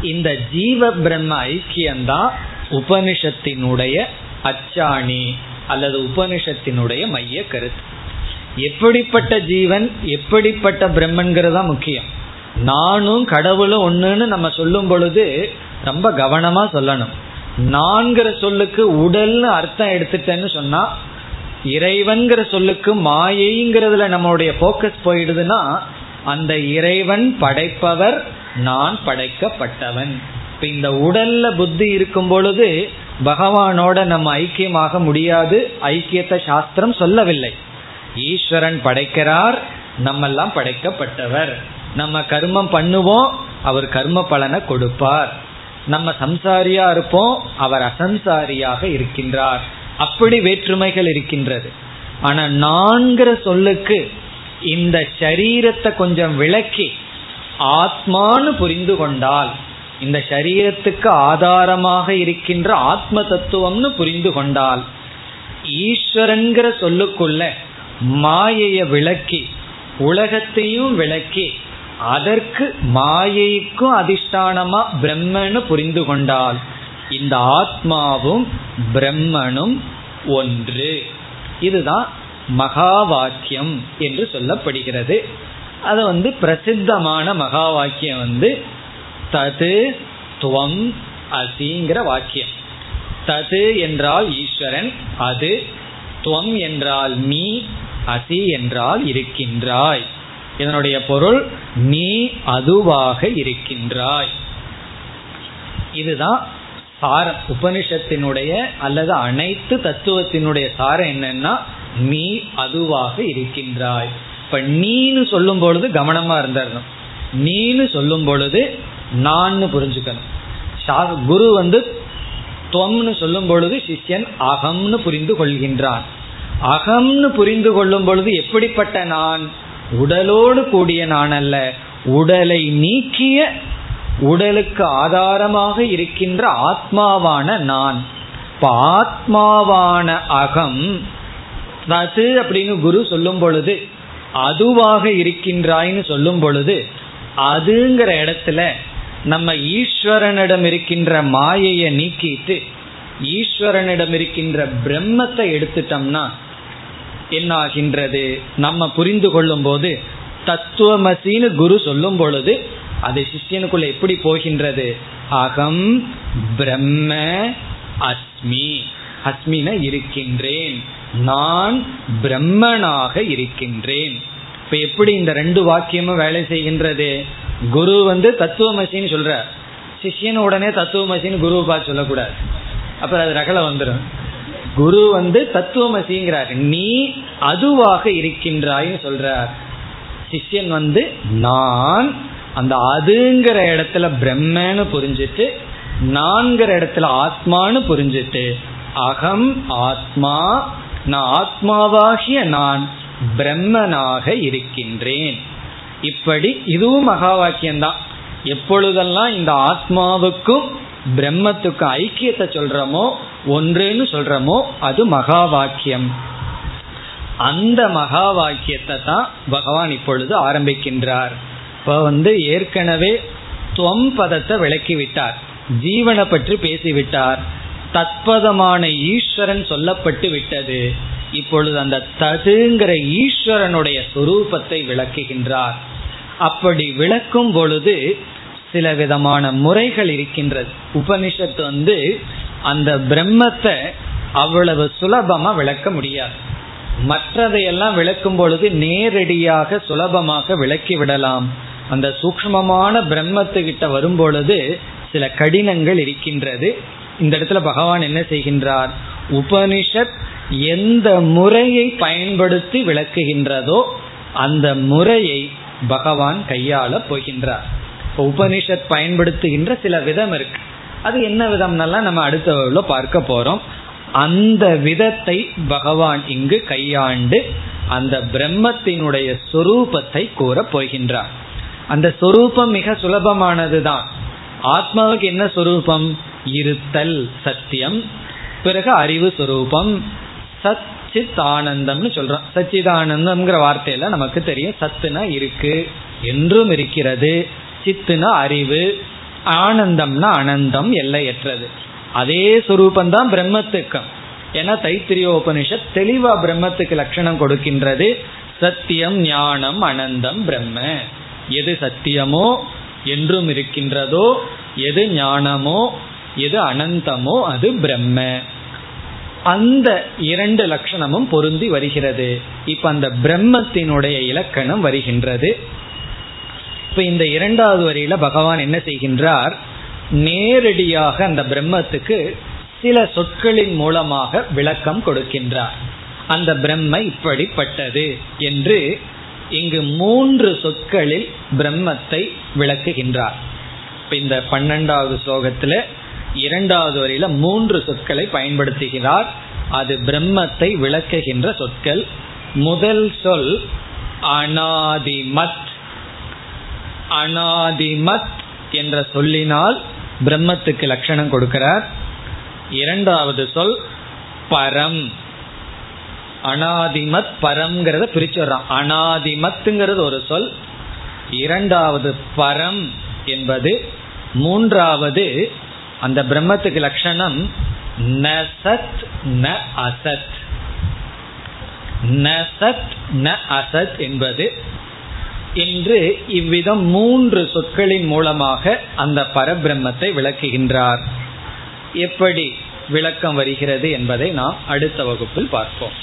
A: இந்த ஜீவ பிரம்ம ஐக்கியம்தான் உபனிஷத்தினுடைய அச்சாணி அல்லது உபனிஷத்தினுடைய மைய கருத்து. எப்படிப்பட்ட ஜீவன் எப்படிப்பட்ட பிரம்மன்கிறதா முக்கியம். நானும் கடவுளும் ஒன்றுன்னு நம்ம சொல்லும் பொழுது ரொம்ப கவனமா சொல்லணும். நான்கிற சொல்லுக்கு உடல்னு அர்த்தம் எடுத்துட்டேன்னு சொன்னா இறைவன்கிற சொல்லுக்கு மாயைங்கிறதுல நம்மளுடைய போக்கஸ் போயிடுதுன்னா அந்த இறைவன் படைப்பவர் நான் படைக்கப்பட்டவன். இப்ப இந்த உடல்ல புத்தி இருக்கும் பொழுது பகவானோட நம்ம ஐக்கியமாக முடியாது ஐக்கியத்தை சாஸ்திரம் சொல்லவில்லை. ஈஸ்வரன் படைக்கிறார் நம்மெல்லாம் படைக்கப்பட்டவர். நம்ம கர்மம் பண்ணுவோம் அவர் கர்ம பலனை கொடுப்பார். நம்ம சம்சாரியா இருப்போம் அவர் அசம்சாரியாக இருக்கின்றார். அப்படி வேற்றுமைகள் இருக்கின்றது. ஆனா நான்கிற சொல்லுக்கு இந்த சரீரத்தை கொஞ்சம் விளக்கி ஆத்மானு புரிந்து கொண்டால் இந்த சரீரத்துக்கு ஆதாரமாக இருக்கின்ற ஆத்ம தத்துவம்னு புரிந்து கொண்டால் ஈஸ்வரன்கிற சொல்லுக்குள்ள மாயைய விளக்கி உலகத்தையும் விளக்கி அதற்கு மாயைக்கும் அதிஷ்டானமா பிரம்மனு புரிந்து கொண்டால் இந்த ஆத்மாவும் பிரம்மனும் ஒன்று. இதுதான் மகா வாக்கியம் என்று சொல்லப்படுகிறது. அது வந்து பிரசித்தமான மகா வாக்கியம் வந்து தது துவம் அசிங்கிற வாக்கியம். தது என்றால் ஈஸ்வரன் அது துவம் என்றால் நீ அசி என்றால் இருக்கின்றாய். இதனுடைய பொருள் நீ அதுவாக இருக்கின்றாய். இதுதான் சாரம். உபனிஷத்தினுடைய அல்லது அனைத்து தத்துவத்தினுடைய சாரம் என்னன்னா நீ அதுவாக இருக்கின்றாய். இப்ப நீன்னு சொல்லும் பொழுது கவனமா இருந்தாரணும். நீன்னு சொல்லும் பொழுது நான்னு புரிஞ்சுக்கணும். குரு வந்து துவம்னு சொல்லும் பொழுது சிஷ்யன் அகம்னு புரிந்து கொள்கின்றான். அகம்னு புரிந்து கொள்ளும் பொழுது எப்படிப்பட்ட நான்? உடலோடு கூடிய நான் அல்ல உடலை நீக்கிய உடலுக்கு ஆதாரமாக இருக்கின்ற ஆத்மாவான நான். இப்ப ஆத்மாவான அகம் தது அப்படின்னு குரு சொல்லும் பொழுது அதுவாக இருக்கின்றாய்னு சொல்லும் பொழுது அதுங்கிற இடத்துல நம்ம ஈஸ்வரனிடம் இருக்கின்ற மாயையை நீக்கிட்டு ஈஸ்வரனிடம் இருக்கின்ற பிரம்மத்தை எடுத்துட்டோம்னா என்ன ஆகின்றது நம்ம புரிந்து கொள்ளும் போது தத்துவமசின்னு குரு சொல்லும் பொழுது அது சிஷ்யனுக்குள்ள எப்படி போகின்றது? அகம் பிரம்ம அஸ்மி அஸ்மின இருக்கின்றேன். நான் பிரம்மனாக இருக்கின்றேன். இப்ப எப்படி இந்த ரெண்டு வாக்கியமும் வேலை செய்கின்றது? குரு வந்து தத்துவமசின்னு சொல்ற சிஷியன் உடனே தத்துவமசின்னு குருவை பார்த்து சொல்லக்கூடாது. அப்புறம் அது ரகல வந்துடும் குரு வந்து தத்துவமசிங்கிறார். நீ அதுவாக இருக்கின்றாய்னு சொல்றார். சிஷ்யன் வந்து நான் அந்த அதுங்கிற இடத்துல பிரம்மன்னு புரிஞ்சுட்டு நான்கிற இடத்துல ஆத்மான்னு புரிஞ்சுட்டு அகம் ஆத்மா நான் ஆத்மாவாகிய நான் பிரம்மனாக இருக்கின்றேன். இப்படி இதுவும் மகா வாக்கியம்தான் எப்பொழுதெல்லாம் இந்த ஆத்மாவுக்கும் பிரம்மத்துக்கும் ஐக்கியத்தை சொல்றோமோ ஒன்றுன்னு சொல்றோமோ அது மகா வாக்கியம் அந்த மகா வாக்கியத்தை தான் பகவான் இப்பொழுது ஆரம்பிக்கின்றார். இப்போ வந்து ஏற்கனவே துவம் பதத்தை விளக்கி விட்டார் ஜீவனை பற்றி பேசிவிட்டார். தத்பதமான ஈஸ்வரன் சொல்லப்பட்டு விட்டது. இப்பொழுது அந்த ததுங்கிற ஈஸ்வரனுடைய சுரூபத்தை விளக்குகின்றார். அப்படி விளக்கும் பொழுது சில விதமான முறைகள் இருக்கின்றது. உபனிஷத்து வந்து அந்த பிரம்மத்தை அவ்வளவு சுலபமா விளக்க முடியாது. மற்றதையெல்லாம் விளக்கும் பொழுது நேரடியாக சுலபமாக விளக்கி விடலாம். அந்த சூக்மமான பிரம்மத்துக்கிட்ட வரும் பொழுது சில கடினங்கள் இருக்கின்றது. இந்த இடத்துல பகவான் என்ன செய்கின்றார்? உபனிஷத் எந்த முறையை பயன்படுத்தி விளக்குகின்றதோ அந்த முறையை பகவான் கையாள போகின்றார். உபனிஷத் பயன்படுத்துகின்ற சில விதம் இருக்கு. அது என்ன விதம்னாலாம் நம்ம அடுத்த பார்க்க போறோம். அந்த விதத்தை பகவான் இங்கு கையாண்டு அந்த பிரம்மத்தினுடைய சொரூபத்தை கூற போகின்றார். அந்த சொரூபம் மிக சுலபமானதுதான். ஆத்மாவுக்கு என்ன சொரூபம்? இருத்தல் சத்தியம். பிறகு அறிவு சுரூபம். சச்சித் ஆனந்தம்னு சொல்றோம். சச்சிதானந்தம்ங்கிற வார்த்தையில நமக்கு தெரியும் சத்துனா இருக்கு என்றும் இருக்கிறது. சித்துனா அறிவு ஆனந்தம்னா அனந்தம் எல்லையற்றது. அதே சுரூபந்தான் பிரம்மத்துக்கும். ஏன்னா தைத்திரியோபனிஷத் தெளிவா பிரம்மத்துக்கு லட்சணம் கொடுக்கின்றது. சத்தியம் ஞானம் அனந்தம் பிரம்ம. எது சத்தியமோ என்றும் இருக்கின்றதோ எது ஞானமோ எது அனந்தமோ அது பிரம்ம. அந்த இரண்டு லட்சணமும் பொருந்தி வருகிறது. இப்ப அந்த பிரம்மத்தினுடைய இலக்கணம் வருகின்றது. இப்ப இந்த இரண்டாவது வரியில பகவான் என்ன செய்கின்றார்? நேரடியாக அந்த பிரம்மத்துக்கு சில சொற்களின் மூலமாக விளக்கம் கொடுக்கின்றார். அந்த பிரம்ம இப்படிப்பட்டது என்று இங்கு மூன்று சொற்களில் பிரம்மத்தை விளக்குகின்றார். இந்த பன்னெண்டாவது ஸ்லோகத்துல இரண்டாவது வரையில மூன்று சொற்களை பயன்படுத்துகிறார். அது பிரம்மத்தை விளக்குகின்ற சொற்கள். முதல் சொல் அனாதிமத். அனாதிமத் என்ற சொல்லினால் பிரம்மத்துக்கு லட்சணம் கொடுக்கிறார். இரண்டாவது சொல் பரம். அனாதிமத் பரம்ங்கிறத பிரிச்சுடுறான். அனாதிமத்துங்கிறது ஒரு சொல் இரண்டாவது பரம் என்பது மூன்றாவது அந்த பிரம்மத்துக்கு லட்சணம் ந சத் ந அசத். ந சத் ந அசத் என்பது என்று இவ்விதம் மூன்று சொற்களின் மூலமாக அந்த பரபிரம்மத்தை விளக்குகின்றார். எப்படி விளக்கம் வருகிறது என்பதை நாம் அடுத்த வகுப்பில் பார்ப்போம்.